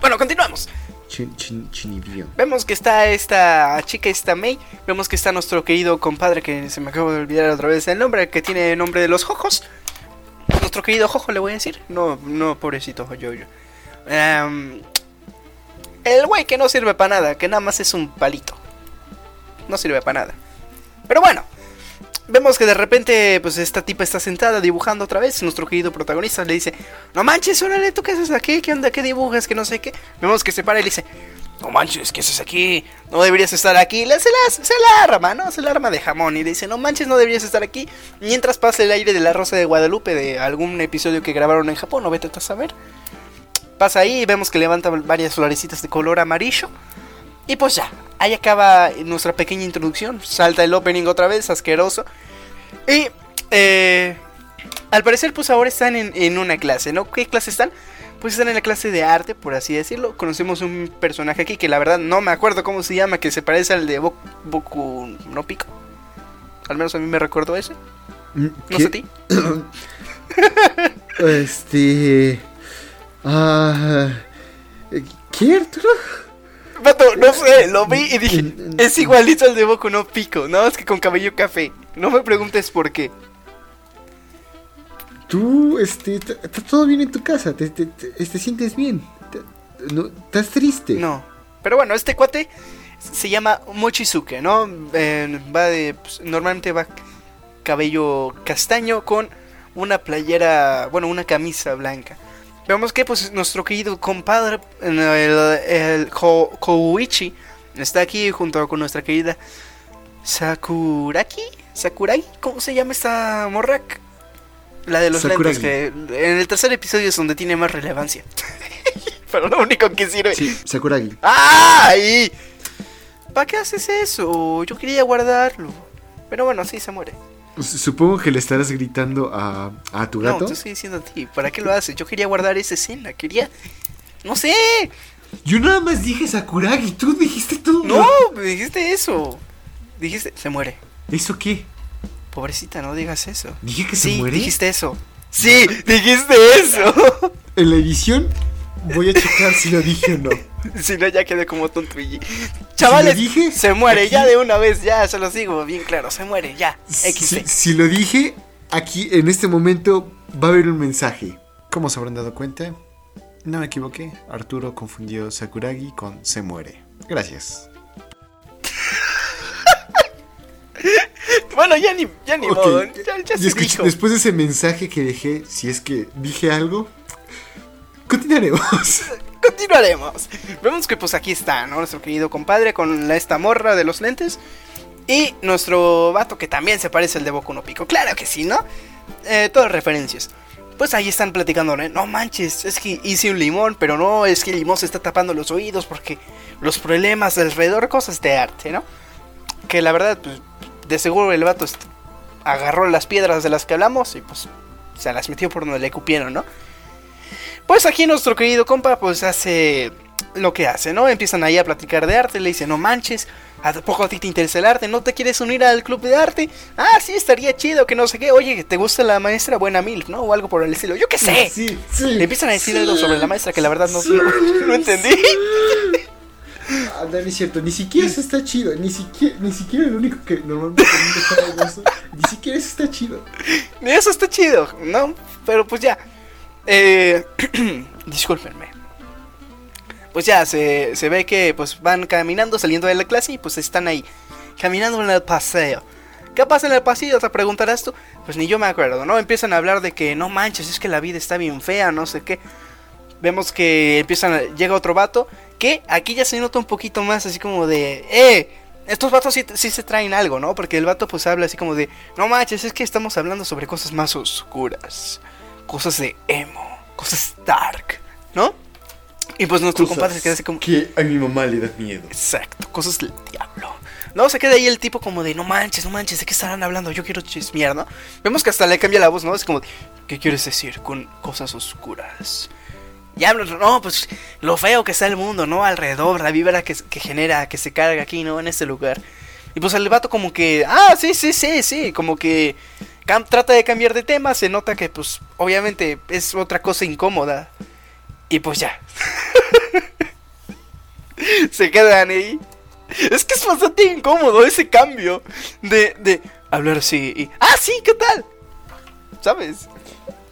Bueno, continuamos. Vemos que está esta chica, esta May. Vemos que está nuestro querido compadre, que se me acabo de olvidar otra vez el nombre, que tiene el nombre de los Jojos. Nuestro querido Jojo, le voy a decir. No, no, pobrecito yo el güey que no sirve para nada, que nada más es un palito. No sirve para nada. Pero bueno, vemos que de repente, pues esta tipa está sentada dibujando otra vez. Nuestro querido protagonista le dice: No manches, órale, ¿tú qué haces aquí? ¿Qué onda? ¿Qué dibujas? Que no sé qué. Vemos que se para y le dice: No manches, ¿qué haces aquí? No deberías estar aquí. Le- Se la, se la arma, ¿no? Se la arma de jamón. Y dice: No manches, no deberías estar aquí. Mientras pasa el aire de la Rosa de Guadalupe de algún episodio que grabaron en Japón. No vete a saber. Pasa ahí y vemos que levanta varias florecitas de color amarillo. Y pues ya, ahí acaba nuestra pequeña introducción. Salta el opening otra vez, asqueroso. Y eh, al parecer pues ahora están en, en una clase, ¿no? ¿Qué clase están? Pues están en la clase de arte, por así decirlo. Conocemos un personaje aquí que la verdad no me acuerdo cómo se llama, que se parece al de Bo- Boku no Pico. Al menos a mí me recuerdo ese. No sé a ti. *coughs* Este. Ah. ¿Qué, Arturo? Vato, no sé, lo vi y dije, Mm, mm, es igualito al de Boku no Pico, nada más que con cabello café. No me preguntes por qué. Tú, este. Está todo bien en tu casa. Te, te, te- te sientes bien. No, ¿Estás triste? No. Pero bueno, este cuate se llama Mochizuke, ¿no? Eh, va de. pues, normalmente va cabello castaño con una playera. Bueno, una camisa blanca. Vemos que, pues, nuestro querido compadre, el, el Ko- Kouichi, está aquí junto con nuestra querida Sakuraki. ¿Sakurai? ¿Cómo se llama esta morra? La de los Sakuragi. lentes, que en el tercer episodio es donde tiene más relevancia. *laughs* Pero lo único que sirve. Sí, Sakuragi. ¡Ay! ¿Para qué haces eso? Yo quería guardarlo. Pero bueno, sí, se muere. Supongo que le estarás gritando a, a tu No, gato. te estoy diciendo a ti. ¿Para qué lo haces? Yo quería guardar esa escena. Quería... No sé. Yo nada más dije Sakuragi. Tú dijiste todo. No, me dijiste eso. Dijiste... Se muere. ¿Eso qué? Pobrecita, no digas eso. ¿Dije que se Sí, muere? dijiste eso. Sí, dijiste eso. En la edición voy a checar si lo dije o no. *laughs* si no, ya quedé como tonto. y- Chavales, dije, se muere aquí- ya de una vez. Ya, se los digo bien claro. Se muere, ya. Si, si lo dije, aquí en este momento va a haber un mensaje. ¿Cómo se habrán dado cuenta? No me equivoqué. Arturo confundió Sakuragi con se muere. Gracias. *laughs* Bueno, ya ni, ya ni modo. Ya, ya y se escucha, dijo. después de ese mensaje que dejé, si es que dije algo, continuaremos. *laughs* Continuaremos. Vemos que pues aquí está, ¿no? Nuestro querido compadre con la, esta morra de los lentes. Y nuestro vato que también se parece al de Boku no Pico. Claro que sí, ¿no? Eh, todas referencias. Pues ahí están platicando, ¿no? No manches, es que hice un limón, pero no, es que el limón se está tapando los oídos porque los problemas de alrededor, cosas de arte, ¿no? Que la verdad, pues, de seguro el vato agarró las piedras de las que hablamos y pues se las metió por donde le cupieron, ¿no? Pues aquí nuestro querido compa pues hace lo que hace, ¿no? Empiezan ahí a platicar de arte, le dice, no manches, ¿A poco a ti te interesa el arte? ¿No te quieres unir al club de arte? Ah, sí, estaría chido, que no sé qué. Oye, ¿te gusta la maestra Buena Milf, no? O algo por el estilo. Yo qué sé. Sí, sí. Le empiezan a decir algo sobre la maestra que la verdad no, no, no entendí. Ah, no, es cierto, ni siquiera eso está chido, ni siquiera, ni siquiera el único que normalmente de gozo, ni siquiera eso está chido. Ni Eso está chido, ¿no? Pero pues ya. Eh, *clears throat* discúlpenme. Pues ya, se, se ve que pues van caminando, saliendo de la clase y pues están ahí, caminando en el paseo. ¿Qué pasa en el pasillo? Te preguntarás tú. Pues ni yo me acuerdo, ¿no? Empiezan a hablar de que no manches, es que la vida está bien fea, no sé qué. Vemos que empiezan a- llega otro vato que aquí ya se nota un poquito más así como de, eh, estos vatos sí, sí se traen algo, ¿no? Porque el vato pues habla así como de, no manches, es que estamos hablando sobre cosas más oscuras, cosas de emo, cosas dark, ¿no? Y pues nuestro compadre se queda así como, que a mi mamá le da miedo. exacto, cosas del diablo. Luego se queda ahí el tipo como de, no manches, no manches, ¿de qué estarán hablando? Yo quiero chismear, ¿no? Vemos que hasta le cambia la voz, ¿no? Es como, ¿qué quieres decir con cosas oscuras? Ya, no, no, pues lo feo que está el mundo, ¿no? Alrededor, la vibra que, que genera, que se carga aquí, ¿no? En este lugar. Y pues el vato como que, ah, sí, sí, sí, sí, como que cam- trata de cambiar de tema, se nota que pues obviamente es otra cosa incómoda. Y pues ya. *laughs* se quedan ahí. Es que es bastante incómodo ese cambio de, de hablar así y, ah, sí, ¿qué tal? ¿Sabes?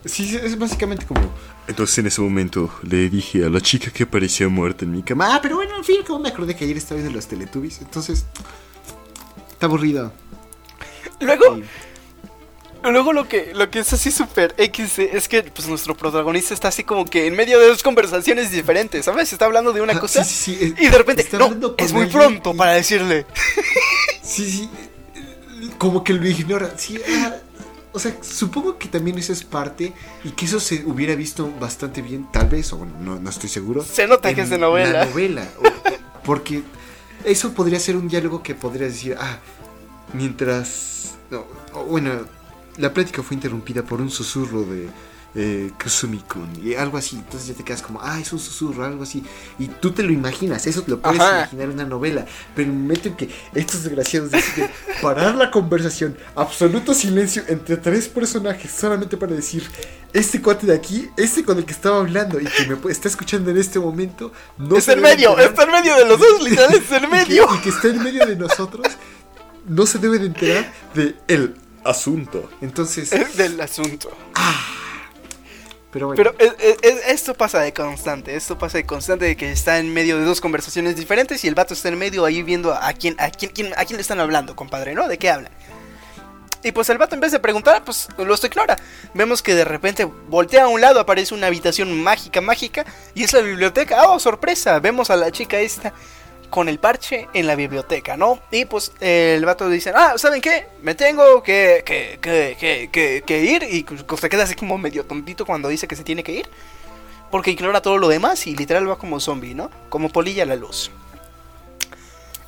Sí, es básicamente como... Entonces en ese momento le dije a la chica que parecía muerta en mi cama. Ah, pero bueno, al fin cabo me acordé que ayer estaba viendo los Teletubbies, entonces... Está aburrido. Luego, Sí. Luego lo que, lo que es así súper X es que pues nuestro protagonista está así como que en medio de dos conversaciones diferentes, ¿sabes? Está hablando de una cosa sí, sí, sí, y de repente, está no, es muy pronto y- para decirle. *laughs* Sí, sí. Como que lo ignora. Sí, ah, o sea, supongo que también eso es parte y que eso se hubiera visto bastante bien, tal vez, o bueno, no, no estoy seguro. Se nota que es de novela. La novela. o- porque eso podría ser un diálogo que podrías decir, ah, mientras. no, bueno, la plática fue interrumpida por un susurro de. Eh, Kusumi-kun y algo así, entonces ya te quedas como, ah, es un susurro, algo así, y tú te lo imaginas, eso te lo puedes Ajá. imaginar en una novela, pero en el momento en que estos desgraciados deciden *laughs* parar la conversación, absoluto silencio entre tres personajes, solamente para decir, este cuate de aquí, este con el que estaba hablando y que me está escuchando en este momento, no es en medio, está en medio de los dos, literal, es en *laughs* y que- medio. Y que, está en medio de nosotros, no se debe de enterar de el asunto. Entonces, Es *laughs* del asunto. pero bueno. Pero es- es- es- esto pasa de constante, esto pasa de constante de que está en medio de dos conversaciones diferentes y el vato está en medio ahí viendo a quién, a quién, quién- a quién le están hablando, compadre, ¿no? ¿De qué habla? Y pues el vato en vez de preguntar, pues lo ignora. Vemos que de repente voltea a un lado, aparece una habitación mágica, mágica, y es la biblioteca. ¡Oh, sorpresa! Vemos a la chica esta con el parche en la biblioteca, ¿no? Y pues el vato dice, ah, ¿saben qué? Me tengo que, que, que, que, que, que ir. Y pues, se queda así como medio tontito cuando dice que se tiene que ir. Porque ignora todo lo demás y literal va como zombie, ¿no? Como polilla a la luz.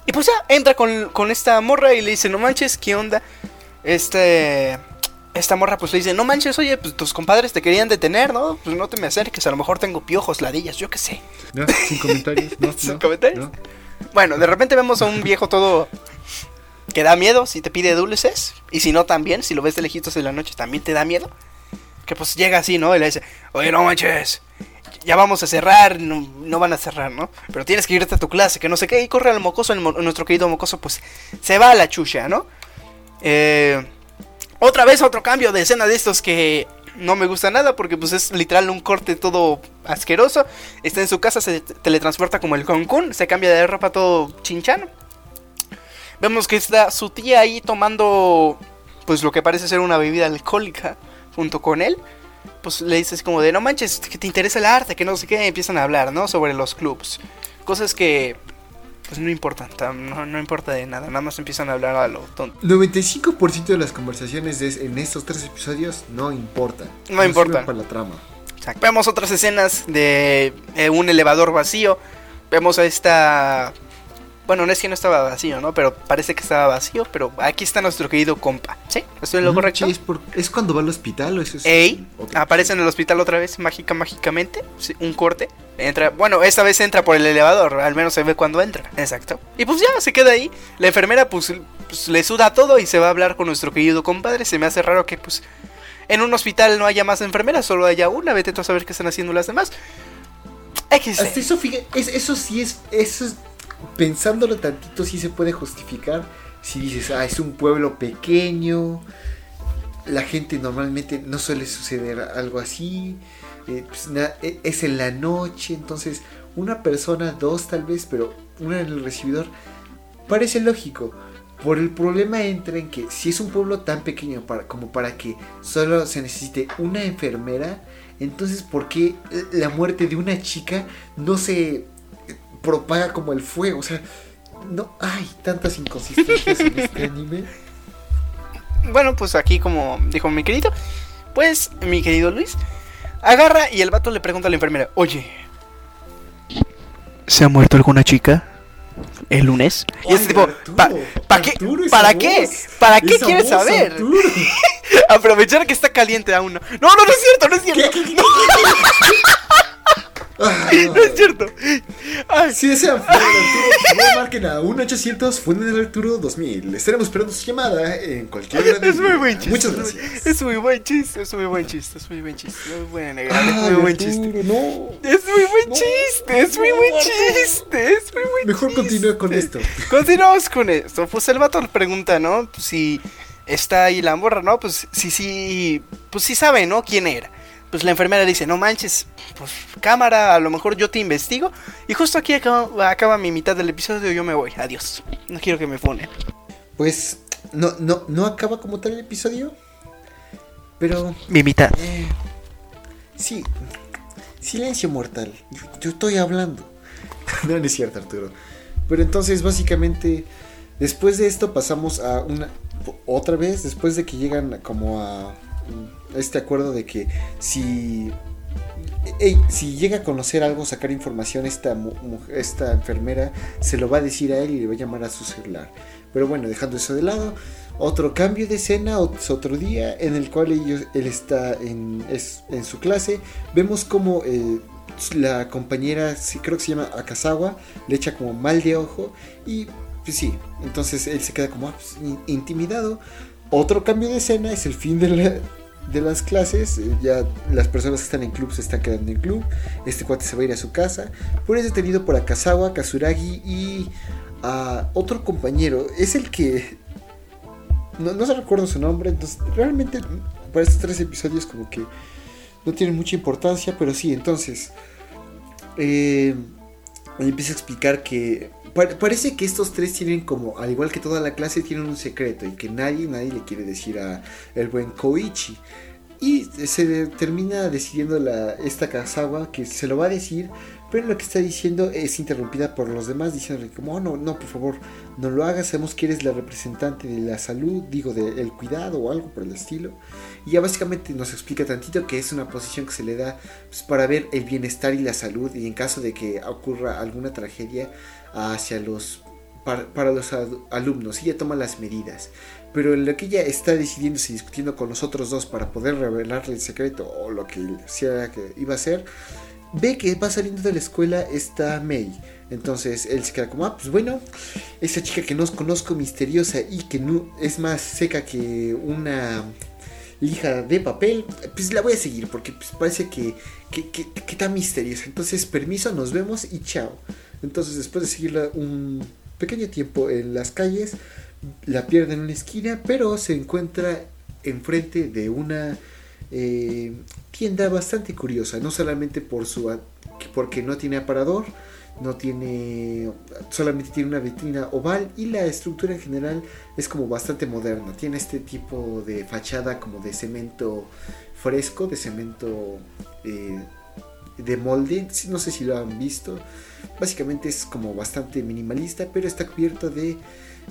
Y pues ya, entra con, con esta morra y le dice, no manches, ¿qué onda? Este... Esta morra pues le dice, no manches, oye, pues tus compadres te querían detener, ¿no? Pues no te me acerques, a lo mejor tengo piojos, ladillas, yo qué sé. Sin comentarios. No, *laughs* Sin no, comentarios. no. Bueno, de repente vemos a un viejo todo que da miedo si te pide dulces. Y si no, también, si lo ves de lejitos en la noche, también te da miedo. Que pues llega así, ¿no? Y le dice, oye, no manches, ya vamos a cerrar, no, no van a cerrar, ¿no? Pero tienes que irte a tu clase, que no sé qué. Y corre al mocoso, nuestro querido mocoso, pues se va a la chucha, ¿no? Eh, otra vez otro cambio de escena de estos que no me gusta nada porque pues es literal un corte todo asqueroso. Está en su casa, se teletransporta como el Kun, se cambia de ropa todo chinchano. Vemos que está su tía ahí tomando pues lo que parece ser una bebida alcohólica junto con él. Pues le dices como de no manches, que te interesa el arte, que no sé qué, empiezan a hablar, ¿no? Sobre los clubs. Cosas que pues no importan, tam- no, no importa de nada, nada más empiezan a hablar a lo tonto. 95% de las conversaciones de- en estos tres episodios no importan. No importan. sirven para la trama. Vemos otras escenas de eh, un elevador vacío. Vemos a esta Bueno, no es que no estaba vacío, ¿no? Pero parece que estaba vacío, pero aquí está nuestro querido compa. ¿Sí? ¿Estoy en lo correcto? Sí, es, por- es cuando va al hospital o eso es. Ey, aparece en el hospital otra vez, mágica, mágicamente. Sí, un corte. Entra, bueno, esta vez entra por el elevador, al menos se ve cuando entra. Exacto. Y pues ya, se queda ahí. La enfermera, pues, pues, le suda todo y se va a hablar con nuestro querido compadre. Se me hace raro que, pues, en un hospital no haya más enfermeras, solo haya una. Vete tú a saber qué están haciendo las demás. Hasta eso, fíjate, es- eso sí es, eso es, pensándolo tantito, sí se puede justificar. Si dices, ah, es un pueblo pequeño, la gente normalmente no suele suceder algo así, eh, pues, e- es en la noche, entonces una persona, dos tal vez, pero una en el recibidor, parece lógico. Por el problema entra en que si es un pueblo tan pequeño para, como para que solo se necesite una enfermera, entonces ¿por qué la muerte de una chica no se propaga como el fuego? O sea, no hay tantas inconsistencias en este anime. Bueno, pues aquí como dijo mi querido, pues mi querido Luis, agarra y el vato le pregunta a la enfermera, oye, ¿se ha muerto alguna chica el lunes? Y este tipo, Arturo, "Pa- ¿pa qué? Arturo, ¿Para qué? ¿Para qué quieres voz, saber? Aprovechar que está caliente aún. No, no, no, no es cierto, no es cierto. ¿Qué, qué, qué, Ah, *laughs* No es cierto. Ay, Si desean funen al Arturo, favor marquen a 1-800 funen al Arturo 2000. Estaremos esperando su llamada en cualquier hora es muy buen chiste. Muchas es muy- gracias. Es muy buen chiste, es muy buen chiste, es muy buen chiste. Muy buena negra, es muy buen chiste. no. Es muy buen No, chiste, es muy no, buen chiste, es muy buen Mejor chiste. continúa con esto. Continuamos con esto. Pues el vato le pregunta, ¿no? Pues, Si está ahí la morra, ¿no? Pues sí, sí, pues sí sabe, ¿no? ¿Quién era? Pues la enfermera dice, no manches, pues cámara, a lo mejor yo te investigo. Y justo aquí acaba, acaba mi mitad del episodio, yo me voy, adiós. No quiero que me funen. Pues no, no, no acaba como tal el episodio. Pero Mi mitad. eh, sí. Silencio mortal. Yo, yo estoy hablando. *laughs* no, no es cierto, Arturo. Pero entonces, básicamente, después de esto pasamos a una. Otra vez, después de que llegan como a este acuerdo de que si. si llega a conocer algo, sacar información, esta, esta enfermera se lo va a decir a él y le va a llamar a su celular. Pero bueno, dejando eso de lado, otro cambio de escena, ot- es otro día en el cual ellos, él está en, es- en su clase. Vemos como eh, la compañera, creo que se llama Akazawa, le echa como mal de ojo y pues sí, entonces él se queda como ah, pues, in- intimidado. Otro cambio de escena es el fin de, la- de las clases, eh, ya las personas que están en club se están quedando en club, este cuate se va a ir a su casa, pero es detenido por Akazawa, Kazuragi y a otro compañero, es el que no, no se recuerdo su nombre, entonces realmente para estos tres episodios como que no tienen mucha importancia, pero sí, entonces eh, empieza a explicar que pa- parece que estos tres tienen como, al igual que toda la clase, tienen un secreto y que nadie, nadie le quiere decir a el buen Koichi. Y se termina decidiendo la, esta Kazawa que se lo va a decir, pero lo que está diciendo es interrumpida por los demás, diciéndole como, "Oh, no, no, por favor, no lo hagas, sabemos que eres la representante de la salud, digo, del cuidado o algo por el estilo. Y ya básicamente nos explica tantito que es una posición que se le da pues, para ver el bienestar y la salud y en caso de que ocurra alguna tragedia hacia los para, los alumnos. Ella toma las medidas. Pero en lo que ella está decidiéndose y discutiendo con los otros dos para poder revelarle el secreto o lo que sea que iba a hacer, ve que va saliendo de la escuela esta May. Entonces él se queda como, ah, pues bueno, esa chica que no conozco, misteriosa y que no, es más seca que una lija de papel, pues la voy a seguir porque pues, parece que, que, que, que está misteriosa. Entonces, permiso, nos vemos y chao. Entonces, después de seguirla un pequeño tiempo en las calles, la pierde en una esquina, pero se encuentra enfrente de una eh, tienda bastante curiosa, no solamente por su porque no tiene aparador, no tiene solamente tiene una vitrina oval y la estructura en general es como bastante moderna. Tiene este tipo de fachada como de cemento fresco, de cemento eh, de molde. No sé si lo han visto. Básicamente es como bastante minimalista, pero está cubierto de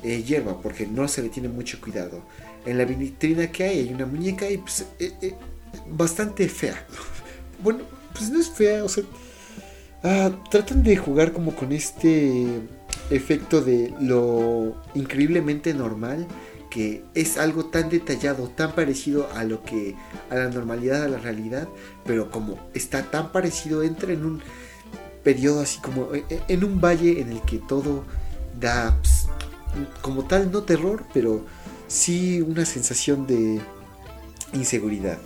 eh, hierba porque no se le tiene mucho cuidado. En la vitrina que hay hay una muñeca y pues, eh, eh, bastante fea. *laughs* Bueno, pues no es fea, o sea, ah, tratan de jugar como con este efecto de lo increíblemente normal es algo tan detallado, tan parecido a lo que a la normalidad, a la realidad, pero como está tan parecido entra en un periodo así como e, e, en un valle en el que todo da pues, como tal no terror, pero sí una sensación de inseguridad.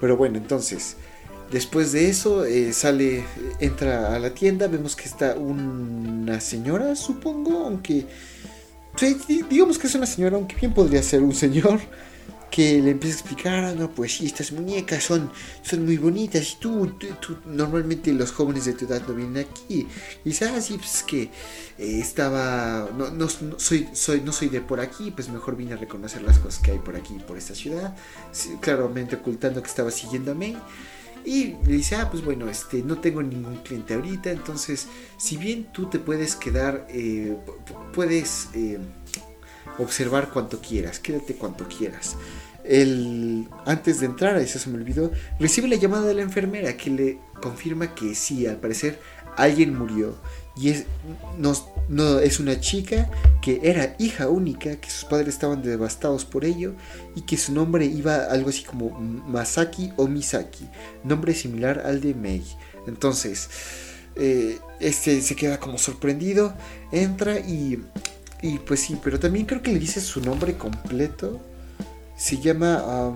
Pero bueno, entonces, después de eso eh, sale, entra a la tienda, vemos que está una señora, supongo, aunque digamos que es una señora, aunque bien podría ser un señor, que le empieza a explicar, ah, no, pues sí, estas muñecas son, son muy bonitas y tú, tú, normalmente los jóvenes de tu edad no vienen aquí. Y dice, ah, sí, pues es que eh, estaba, no, no, soy, soy, no soy de por aquí, pues mejor vine a reconocer las cosas que hay por aquí, por esta ciudad, claramente ocultando que estaba May. Y le dice, ah, pues bueno, este, no tengo ningún cliente ahorita, entonces, si bien tú te puedes quedar, eh, puedes eh, observar cuanto quieras, quédate cuanto quieras. El, antes de entrar, eso se me olvidó, recibe la llamada de la enfermera que le confirma que sí, al parecer alguien murió. Y es, no, es una chica que era hija única, que sus padres estaban devastados por ello y que su nombre iba algo así como Masaki o Misaki, nombre similar al de Mei. Entonces, eh, este se queda como sorprendido, entra y, y pues sí, pero también creo que le dice su nombre completo. Se llama...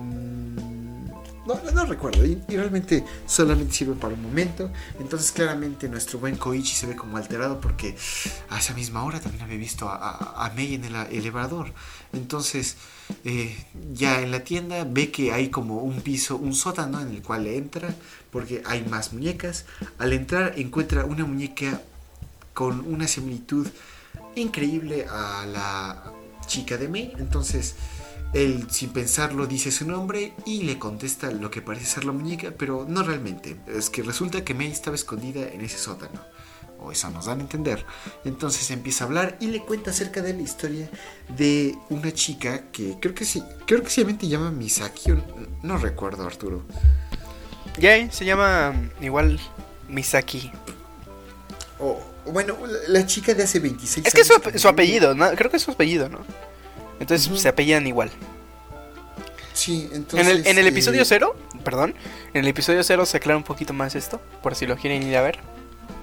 No, no, recuerdo, y, realmente solamente sirve para un momento. Entonces, claramente, nuestro buen Koichi se ve como alterado porque a esa misma hora también había visto a, a, Mei en el elevador. Entonces, eh, ya en la tienda ve que hay como un piso, un sótano en el cual entra porque hay más muñecas. Al entrar, encuentra una muñeca con una similitud increíble a la chica de Mei. Entonces, él, sin pensarlo, dice su nombre y le contesta lo que parece ser la muñeca, pero no realmente. Es que resulta que May estaba escondida en ese sótano. O eso nos dan a entender. Entonces empieza a hablar y le cuenta acerca de la historia de una chica que creo que sí, creo que se llama Misaki. No recuerdo, Arturo. Ya, se llama igual Misaki. O, bueno, la chica de hace 26 años. Es que su, su apellido, ¿no? creo que es su apellido, ¿no? Entonces se apellidan igual. Sí, entonces. En el, en el episodio 0, eh, perdón, en el episodio 0 se aclara un poquito más esto, por si lo quieren ir a ver.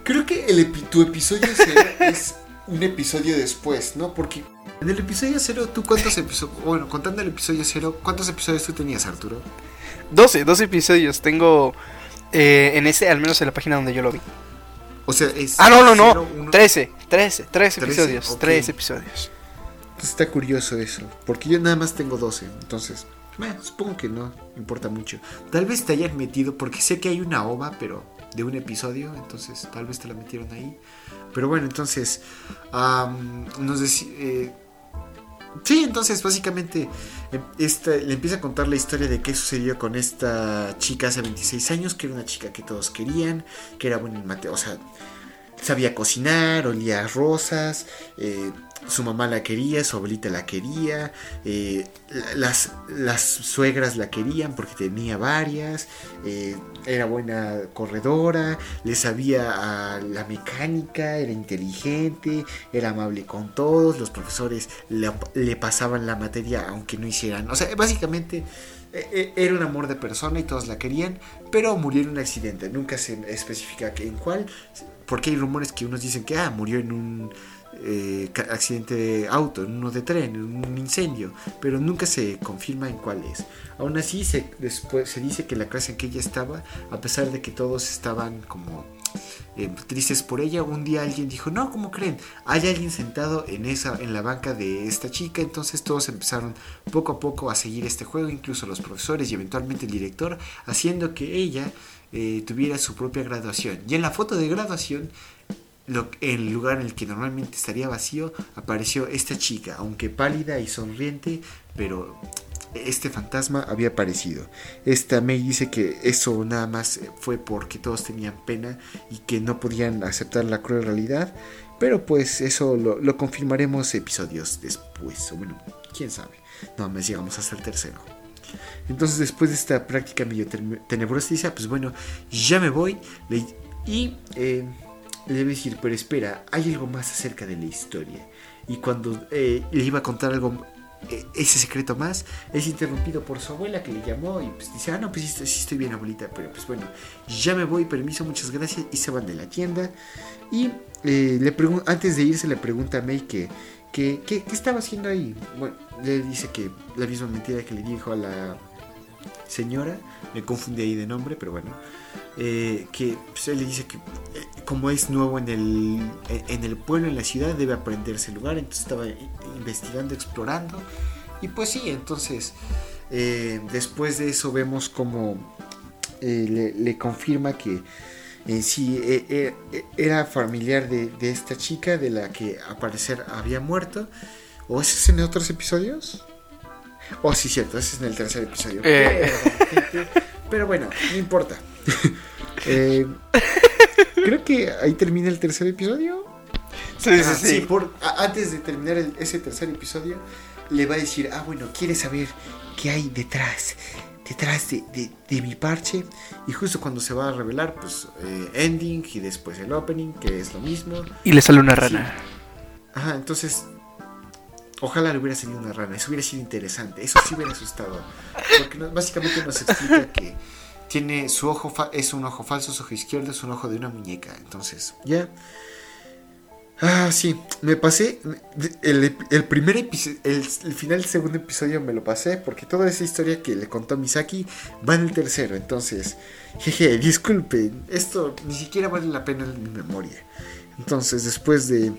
Creo que el tu episodio 0 *laughs* es un episodio después, ¿no? Porque en el episodio 0, ¿tú cuántos episodios. Bueno, contando el episodio 0, ¿cuántos episodios tú tenías, Arturo? 12, 12 episodios. Tengo eh, en ese, al menos en la página donde yo lo vi. O sea, es. Ah, no, no, no. 13, 13, 13 episodios. 13 episodios. Está curioso eso, porque yo nada más tengo 12, entonces, supongo que no importa mucho. Tal vez te hayan metido, porque sé que hay una ova, pero de un episodio, entonces tal vez te la metieron ahí. Pero bueno, entonces, nos eh, Sí, entonces básicamente em, le empieza a contar la historia de qué sucedió con esta chica hace 26 años, que era una chica que todos querían, que era buena en mate, o sea, sabía cocinar, olía a rosas, eh, su mamá la quería, su abuelita la quería, eh, las, las, suegras la querían porque tenía varias, eh, era buena corredora, le sabía a la mecánica, era inteligente, era amable con todos, los profesores le, pasaban la materia aunque no hicieran, o sea, básicamente eh, era un amor de persona y todos la querían, pero murió en un accidente, nunca se especifica en cuál, porque hay rumores que unos dicen que ah, murió en un eh, accidente de auto, en uno de tren, en un incendio, pero nunca se confirma en cuál es. Aún así, se, después, se dice que la clase en que ella estaba, a pesar de que todos estaban como eh, tristes por ella, un día alguien dijo, no, ¿cómo creen? Hay alguien sentado en, esa, en la banca de esta chica, entonces todos empezaron poco a poco a seguir este juego, incluso los profesores y eventualmente el director, haciendo que ella eh, tuviera su propia graduación. Y en la foto de graduación el lugar en el que normalmente estaría vacío, apareció esta chica, aunque pálida y sonriente, pero este fantasma había aparecido. Esta May dice que eso nada más fue porque todos tenían pena y que no podían aceptar la cruel realidad, pero pues eso lo, confirmaremos episodios después, o bueno, quién sabe. No, me llegamos hasta el tercero. Entonces después de esta práctica medio tenebrosa dice, ah, pues bueno, ya me voy y... Eh, le a decir, pero espera, hay algo más acerca de la historia. Y cuando eh, le iba a contar algo, eh, ese secreto más, es interrumpido por su abuela que le llamó y pues dice, ah, no, pues sí, estoy bien abuelita, pero pues bueno, ya me voy, permiso, muchas gracias, y se van de la tienda. Y eh, le antes de irse le pregunta a May que, que, qué estaba haciendo ahí. Bueno, le dice que la misma mentira que le dijo a la señora, me confundí ahí de nombre, pero bueno, eh, que pues, él le dice que eh, como es nuevo en el, en el pueblo, en la ciudad, debe aprenderse el lugar, entonces estaba investigando, explorando, y pues sí, entonces eh, después de eso vemos como le, confirma que en sí era familiar de, de, esta chica de la que al parecer había muerto, ¿o es en otros episodios? Oh, sí, cierto, ese es en el tercer episodio. Eh. Pero, bueno, no importa. *laughs* Eh, creo que ahí termina el tercer episodio. Sí, sí, ah, sí. por, antes de terminar ese tercer episodio, le va a decir, ah, bueno, ¿quieres saber qué hay detrás? Detrás de, de, mi parche. Y justo cuando se va a revelar, pues, eh, ending y después el opening, que es lo mismo. Y le sale una rana. Ajá, entonces Ojalá le hubiera salido una rana, eso hubiera sido interesante, eso sí hubiera asustado. Porque básicamente nos explica que tiene su ojo, es un ojo falso, su ojo izquierdo es un ojo de una muñeca. Entonces, ya. Ah, sí, me pasé. El, primer episodio, el, final del segundo episodio me lo pasé porque toda esa historia que le contó Misaki va en el tercero. Entonces, jeje, disculpen, esto ni siquiera vale la pena en mi memoria. Entonces, después de,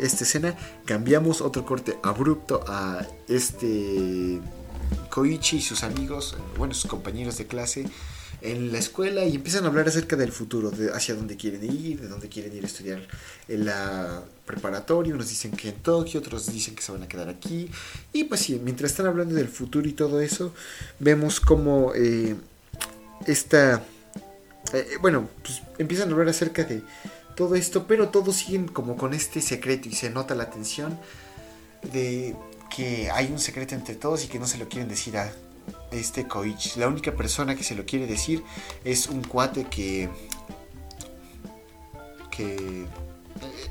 esta escena, cambiamos otro corte abrupto a este Koichi y sus amigos, bueno, sus compañeros de clase en la escuela y empiezan a hablar acerca del futuro, de hacia dónde quieren ir, de dónde quieren ir a estudiar en la preparatoria. Unos dicen que en Tokio, otros dicen que se van a quedar aquí. Y pues sí, mientras están hablando del futuro y todo eso, vemos como eh, esta... Eh, bueno, pues empiezan a hablar acerca de todo esto, pero todos siguen como con este secreto y se nota la tensión de que hay un secreto entre todos y que no se lo quieren decir a este Koichi. La única persona que se lo quiere decir es un cuate que que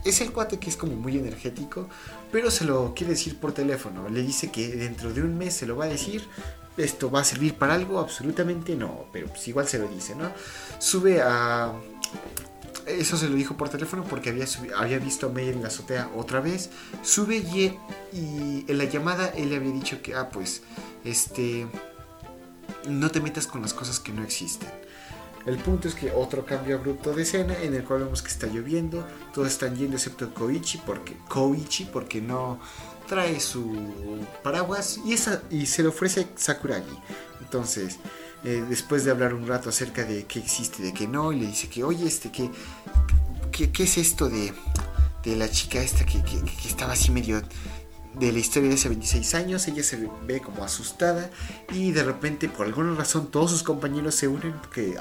es el cuate que es como muy energético, pero se lo quiere decir por teléfono. Le dice que dentro de un mes se lo va a decir. Esto va a servir para algo, absolutamente no, pero pues igual se lo dice, ¿no? Sube a eso se lo dijo por teléfono porque había, había visto a May en la azotea otra vez. Sube y, y, en la llamada él le había dicho que, ah, pues, este, no te metas con las cosas que no existen. El punto es que otro cambio abrupto de escena en el cual vemos que está lloviendo, todos están yendo excepto Koichi porque, Koichi porque no trae su paraguas y, esa, y se le ofrece Sakuragi. Entonces, eh, después de hablar un rato acerca de qué existe, de qué no, y le dice que, oye, este, ¿qué, qué, es esto de, de, la chica esta que, que, estaba así medio de la historia de hace 26 años? Ella se ve como asustada y de repente, por alguna razón, todos sus compañeros se unen porque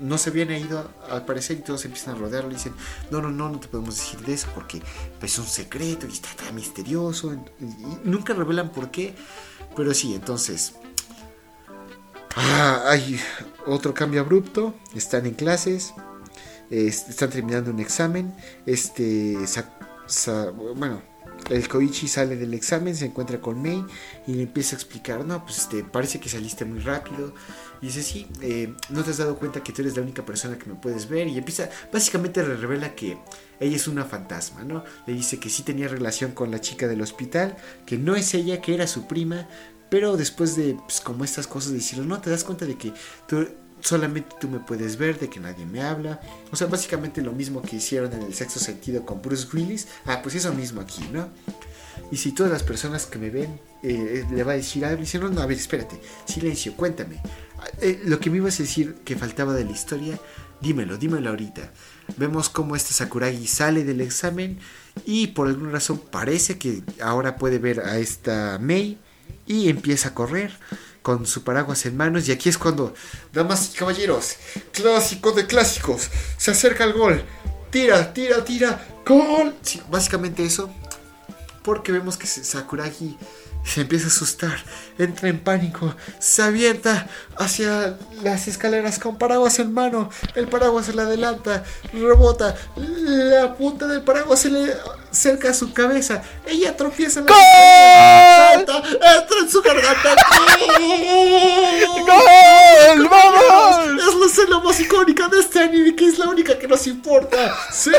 no se habían ido al parecer y todos empiezan a rodearlo y dicen, no, no, no, no te podemos decir de eso porque pues, es un secreto y está tan misterioso. y nunca revelan por qué, pero sí, entonces Ah, hay otro cambio abrupto. Están en clases. están terminando un examen. Este. bueno. El Koichi sale del examen, se encuentra con Mei y le empieza a explicar, no, pues este, parece que saliste muy rápido. Y dice, sí, eh, no te has dado cuenta que tú eres la única persona que me puedes ver. Y empieza, básicamente le revela que ella es una fantasma, ¿no? Le dice que sí tenía relación con la chica del hospital, que no es ella, que era su prima, pero después de, pues, como estas cosas, de decirlo, no, te das cuenta de que tú, solamente tú me puedes ver, de que nadie me habla. O sea, básicamente lo mismo que hicieron en el sexto sentido con Bruce Willis. Ah, pues eso mismo aquí, ¿no? Y si todas las personas que me ven eh, le va a decir algo, dicen, no, no, a ver, espérate, silencio, cuéntame. Eh, lo que me ibas a decir que faltaba de la historia, dímelo, dímelo ahorita. Vemos cómo este Sakuragi sale del examen y por alguna razón parece que ahora puede ver a esta Mei y empieza a correr con su paraguas en manos y aquí es cuando, damas y caballeros, clásico de clásicos, se acerca el gol, tira, tira, tira, gol. básicamente eso, porque vemos que Sakuragi Se empieza a asustar, entra en pánico, se avienta hacia las escaleras con paraguas en mano. El paraguas se le adelanta, rebota, la punta del paraguas se le cerca a su cabeza. Ella tropieza en la salta, entra en su garganta. *laughs* ¡Gol! ¡Vamos! Es la escena más icónica de este anime que es la única que nos importa. ¡Sí!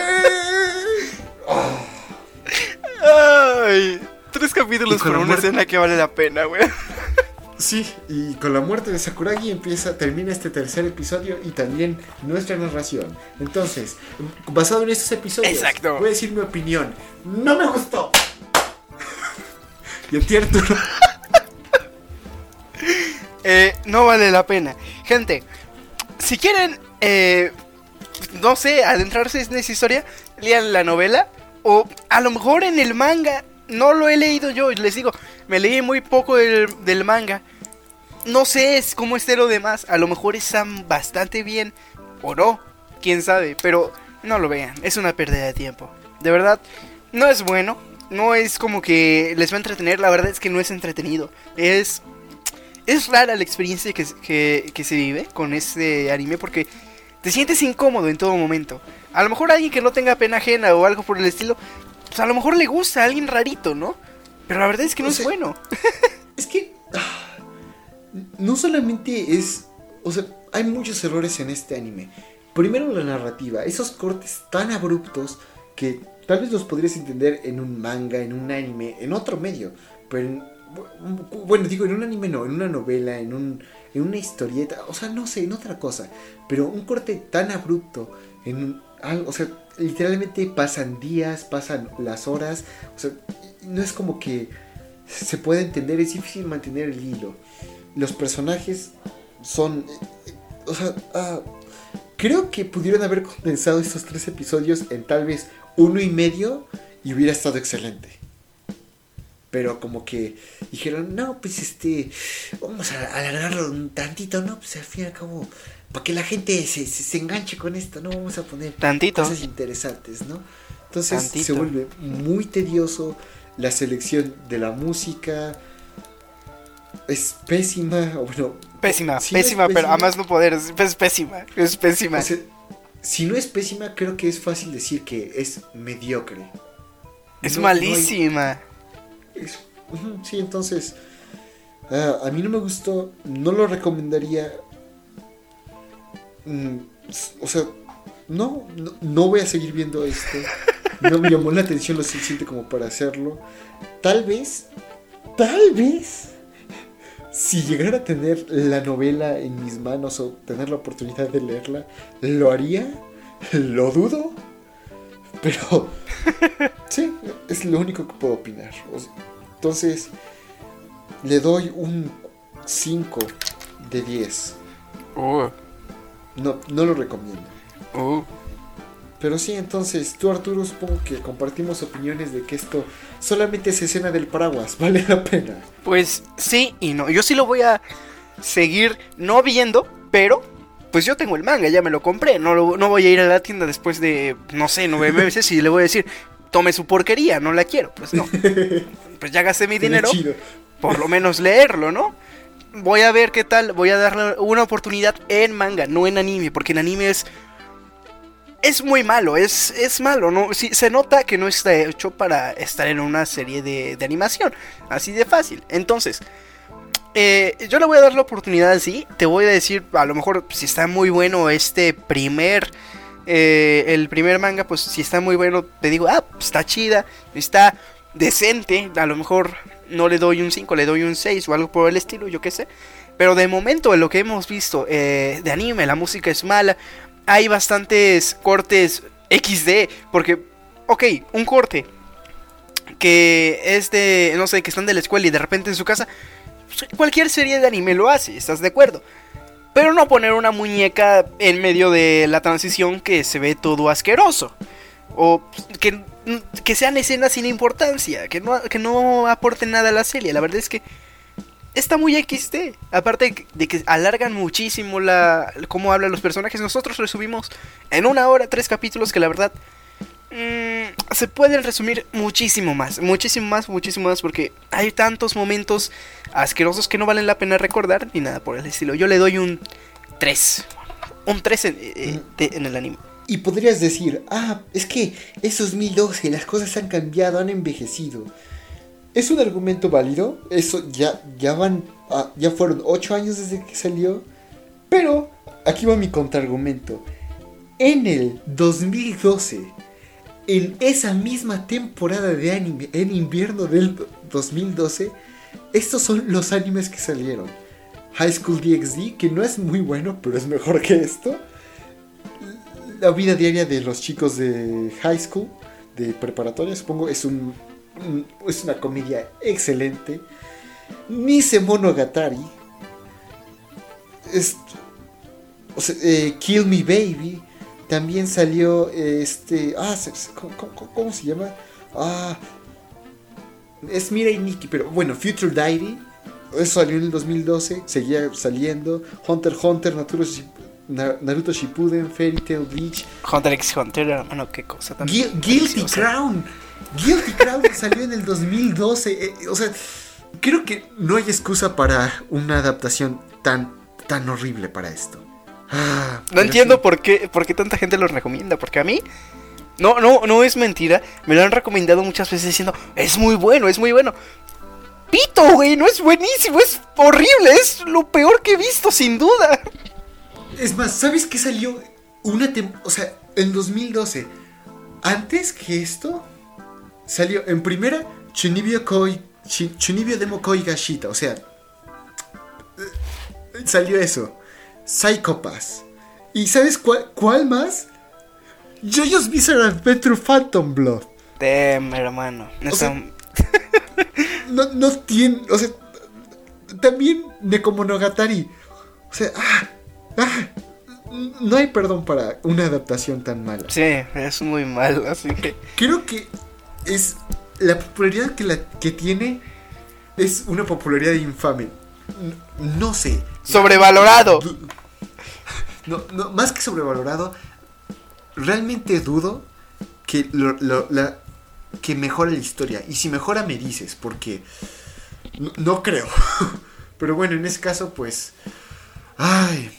Ay, tres capítulos por una muerte- escena que vale la pena, güey. Sí, y con la muerte de Sakuragi empieza, termina este tercer episodio y también nuestra narración. Entonces, basado en estos episodios, Exacto. voy a decir mi opinión. ¡No me gustó! y Arturo. *laughs* Eh, no vale la pena. Gente, si quieren, eh, no sé, adentrarse en esa historia, lean la novela. O a lo mejor en el manga. No lo he leído yo, les digo, me leí muy poco del, del manga. No sé es cómo esté lo demás. A lo mejor están bastante bien. O no, quién sabe. Pero no lo vean, es una pérdida de tiempo. De verdad, no es bueno. No es como que les va a entretener. La verdad es que no es entretenido. Es es rara la experiencia que, que- que se vive con este anime porque te sientes incómodo en todo momento. A lo mejor alguien que no tenga pena ajena o algo por el estilo, pues a lo mejor le gusta a alguien rarito, ¿no? Pero la verdad es que no O es bueno. *laughs* Es que ah, no solamente es, o sea, hay muchos errores en este anime. Primero la narrativa, esos cortes tan abruptos que tal vez los podrías entender en un manga, en un anime, en otro medio, pero en- bueno, digo, en un anime no, en una novela, en un en una historieta, o sea, no sé, en otra cosa, pero un corte tan abrupto en algo, o sea, literalmente pasan días, pasan las horas, o sea, no es como que se puede entender, es difícil mantener el hilo. Los personajes son. O sea, ah, creo que pudieron haber condensado estos tres episodios en tal vez uno y medio y hubiera estado excelente. Pero como que dijeron, no, pues este, vamos a alargarlo un tantito, ¿no? Pues al fin y al cabo, para que la gente se, se, se enganche con esto, ¿no? Vamos a poner Tantito. cosas interesantes, ¿no? Entonces Tantito. se vuelve muy tedioso la selección de la música. Es pésima, o bueno, Pésima, si no es pésima, pero a más no poder. Es, es pésima, es pésima. o sea, si no es pésima, creo que es fácil decir que es mediocre. es no- no hay- malísima. es- sí, entonces, ah, a mí no me gustó, no lo recomendaría. Mm, o sea, no, no, no voy a seguir viendo esto. No me llamó la atención lo suficiente como para hacerlo. Tal vez, tal vez, si llegara a tener la novela en mis manos o tener la oportunidad de leerla, lo haría. Lo dudo. Pero, *laughs* sí, es lo único que puedo opinar. Entonces, le doy un 5 de 10. Uh, No, no lo recomiendo. uh. Pero sí, entonces, tú Arturo, supongo que compartimos opiniones de que esto solamente es escena del paraguas, *laughs* vale la pena. Pues sí y no. Yo sí lo voy a seguir no viendo, pero pues yo tengo el manga, ya me lo compré. No, lo- no voy a ir a la tienda después de, no sé, nueve *laughs* meses y le voy a decir, tome su porquería, no la quiero. Pues no. *laughs* Pues ya gasté mi dinero, por lo menos leerlo, ¿no? Voy a ver qué tal, voy a darle una oportunidad en manga, no en anime, porque en anime es... Es muy malo, es, es malo, ¿no? Sí, se nota que no está hecho para estar en una serie de, de animación, así de fácil. Entonces, eh, yo le voy a dar la oportunidad así, te voy a decir, a lo mejor si está muy bueno este primer... eh, el primer manga, pues si está muy bueno, te digo, ah, pues, está chida, está decente, a lo mejor no le doy un 5, le doy un 6 o algo por el estilo, yo qué sé. Pero de momento, en lo que hemos visto eh, de anime, la música es mala. Hay bastantes cortes XD. Porque, ok, un corte que es de, no sé, que están de la escuela y de repente en su casa. pues, Cualquier serie de anime lo hace, ¿estás de acuerdo? Pero no poner una muñeca en medio de la transición que se ve todo asqueroso. O que, que sean escenas sin importancia, que no, que no aporten nada a la serie. La verdad es que está muy XD. Aparte de que alargan muchísimo la cómo hablan los personajes, nosotros resumimos en una hora tres capítulos que la verdad mm, se pueden resumir muchísimo más, muchísimo más, muchísimo más, porque hay tantos momentos asquerosos que no valen la pena recordar ni nada por el estilo. Yo le doy un 3, un 3 en, eh, en el anime. Y podrías decir, ah, es que es 2012, las cosas han cambiado, han envejecido. Es un argumento válido, eso ya, ya van, ah, ya fueron 8 años desde que salió, pero aquí va mi contraargumento. En el 2012, en esa misma temporada de anime, en invierno del 2012, estos son los animes que salieron. High School DxD, que no es muy bueno, pero es mejor que esto la vida diaria de los chicos de high school, de preparatoria, supongo, es, un, es una comedia excelente. Nise Monogatari. Es, eh, Kill Me Baby. También salió este. Ah, ¿cómo, se llama? Ah. Es Mirai Nikki, pero bueno, Future Diary. Eso salió en el 2012, seguía saliendo. Hunter Hunter, Naturally Naruto Shippuden, Fairy Tail Bleach. Hunter x Hunter, hermano, qué cosa tan. Guilty Crown. Guilty Crown salió en el 2012. Eh, o sea, creo que no hay excusa para una adaptación tan, tan horrible para esto. Ah, no entiendo por, qué, por qué tanta gente lo recomienda. Porque a mí. No, no, no es mentira. Me lo han recomendado muchas veces diciendo, es muy bueno, es muy bueno. Pito, güey, no es buenísimo, es horrible, es lo peor que he visto, sin duda. Es más, ¿sabes qué salió? Una o sea, en 2012. Antes que esto, salió en primera Chunibyo Koi. Chunibyo Demo Koi Gashita. O sea, eh, salió eso. Psychopass. ¿Y sabes cuál, cuál más? JoJo's Bizarre Adventure Phantom Blood. Damn, hermano. no, *laughs* no tiene. O sea, también Nekomonogatari. O sea, ah, Ah, no hay perdón para una adaptación tan mala. Sí, es muy malo, así que. Creo que es. La popularidad que, la, que tiene es una popularidad infame. No, sé. Sobrevalorado. No, no, más que sobrevalorado, realmente dudo que, la, que mejore la historia. Y si mejora, me dices, porque no creo. *laughs* Pero bueno, en ese caso, pues. Ay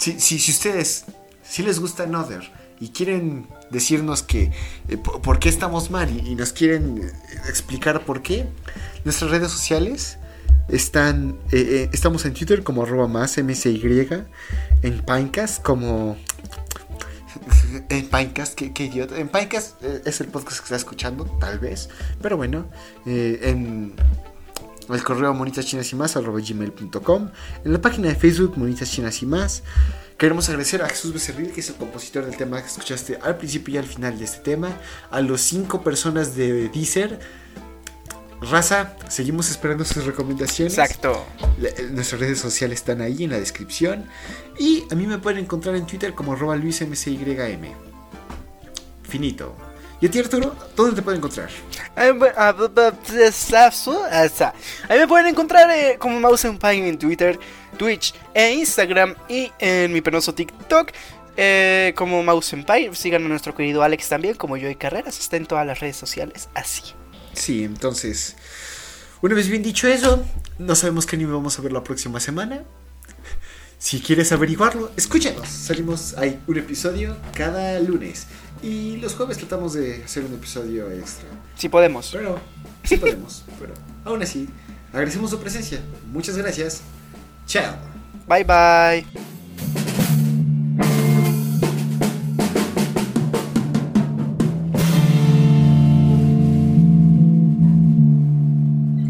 si, si, ustedes, si les gusta Another y quieren decirnos que eh, por qué estamos mal y, nos quieren eh, explicar por qué, nuestras redes sociales están, eh, estamos en Twitter como arroba más msy, en Pinecast como... En Pinecast, qué, idiota. En Pinecast es el podcast que está escuchando, tal vez. Pero bueno, en el correo monitas chinas y más gmail.com, en la página de Facebook monitas chinas y más. Queremos agradecer a Jesús Becerril, que es el compositor del tema que escuchaste al principio y al final de este tema, a los cinco personas de Deezer. Raza, seguimos esperando sus recomendaciones. Exacto. nuestras redes sociales están ahí en la descripción. Y a mí me pueden encontrar en Twitter como arroba luismcym. Finito. Y a ti, Arturo, ¿dónde te pueden encontrar? A mí me pueden encontrar eh, como Mouse Empire en Twitter, Twitch e Instagram y en mi penoso TikTok. Eh, como Mouse Empire, sigan a nuestro querido Alex también, como yo y Carreras, está en todas las redes sociales, así. Sí, entonces, una vez bien dicho eso, no sabemos qué anime vamos a ver la próxima semana. Si quieres averiguarlo, escúchanos. Salimos, hay un episodio cada lunes. Y los jueves tratamos de hacer un episodio extra. Si podemos. Pero, sí podemos. *laughs* pero aún así, agradecemos su presencia. Muchas gracias. Chao. Bye bye.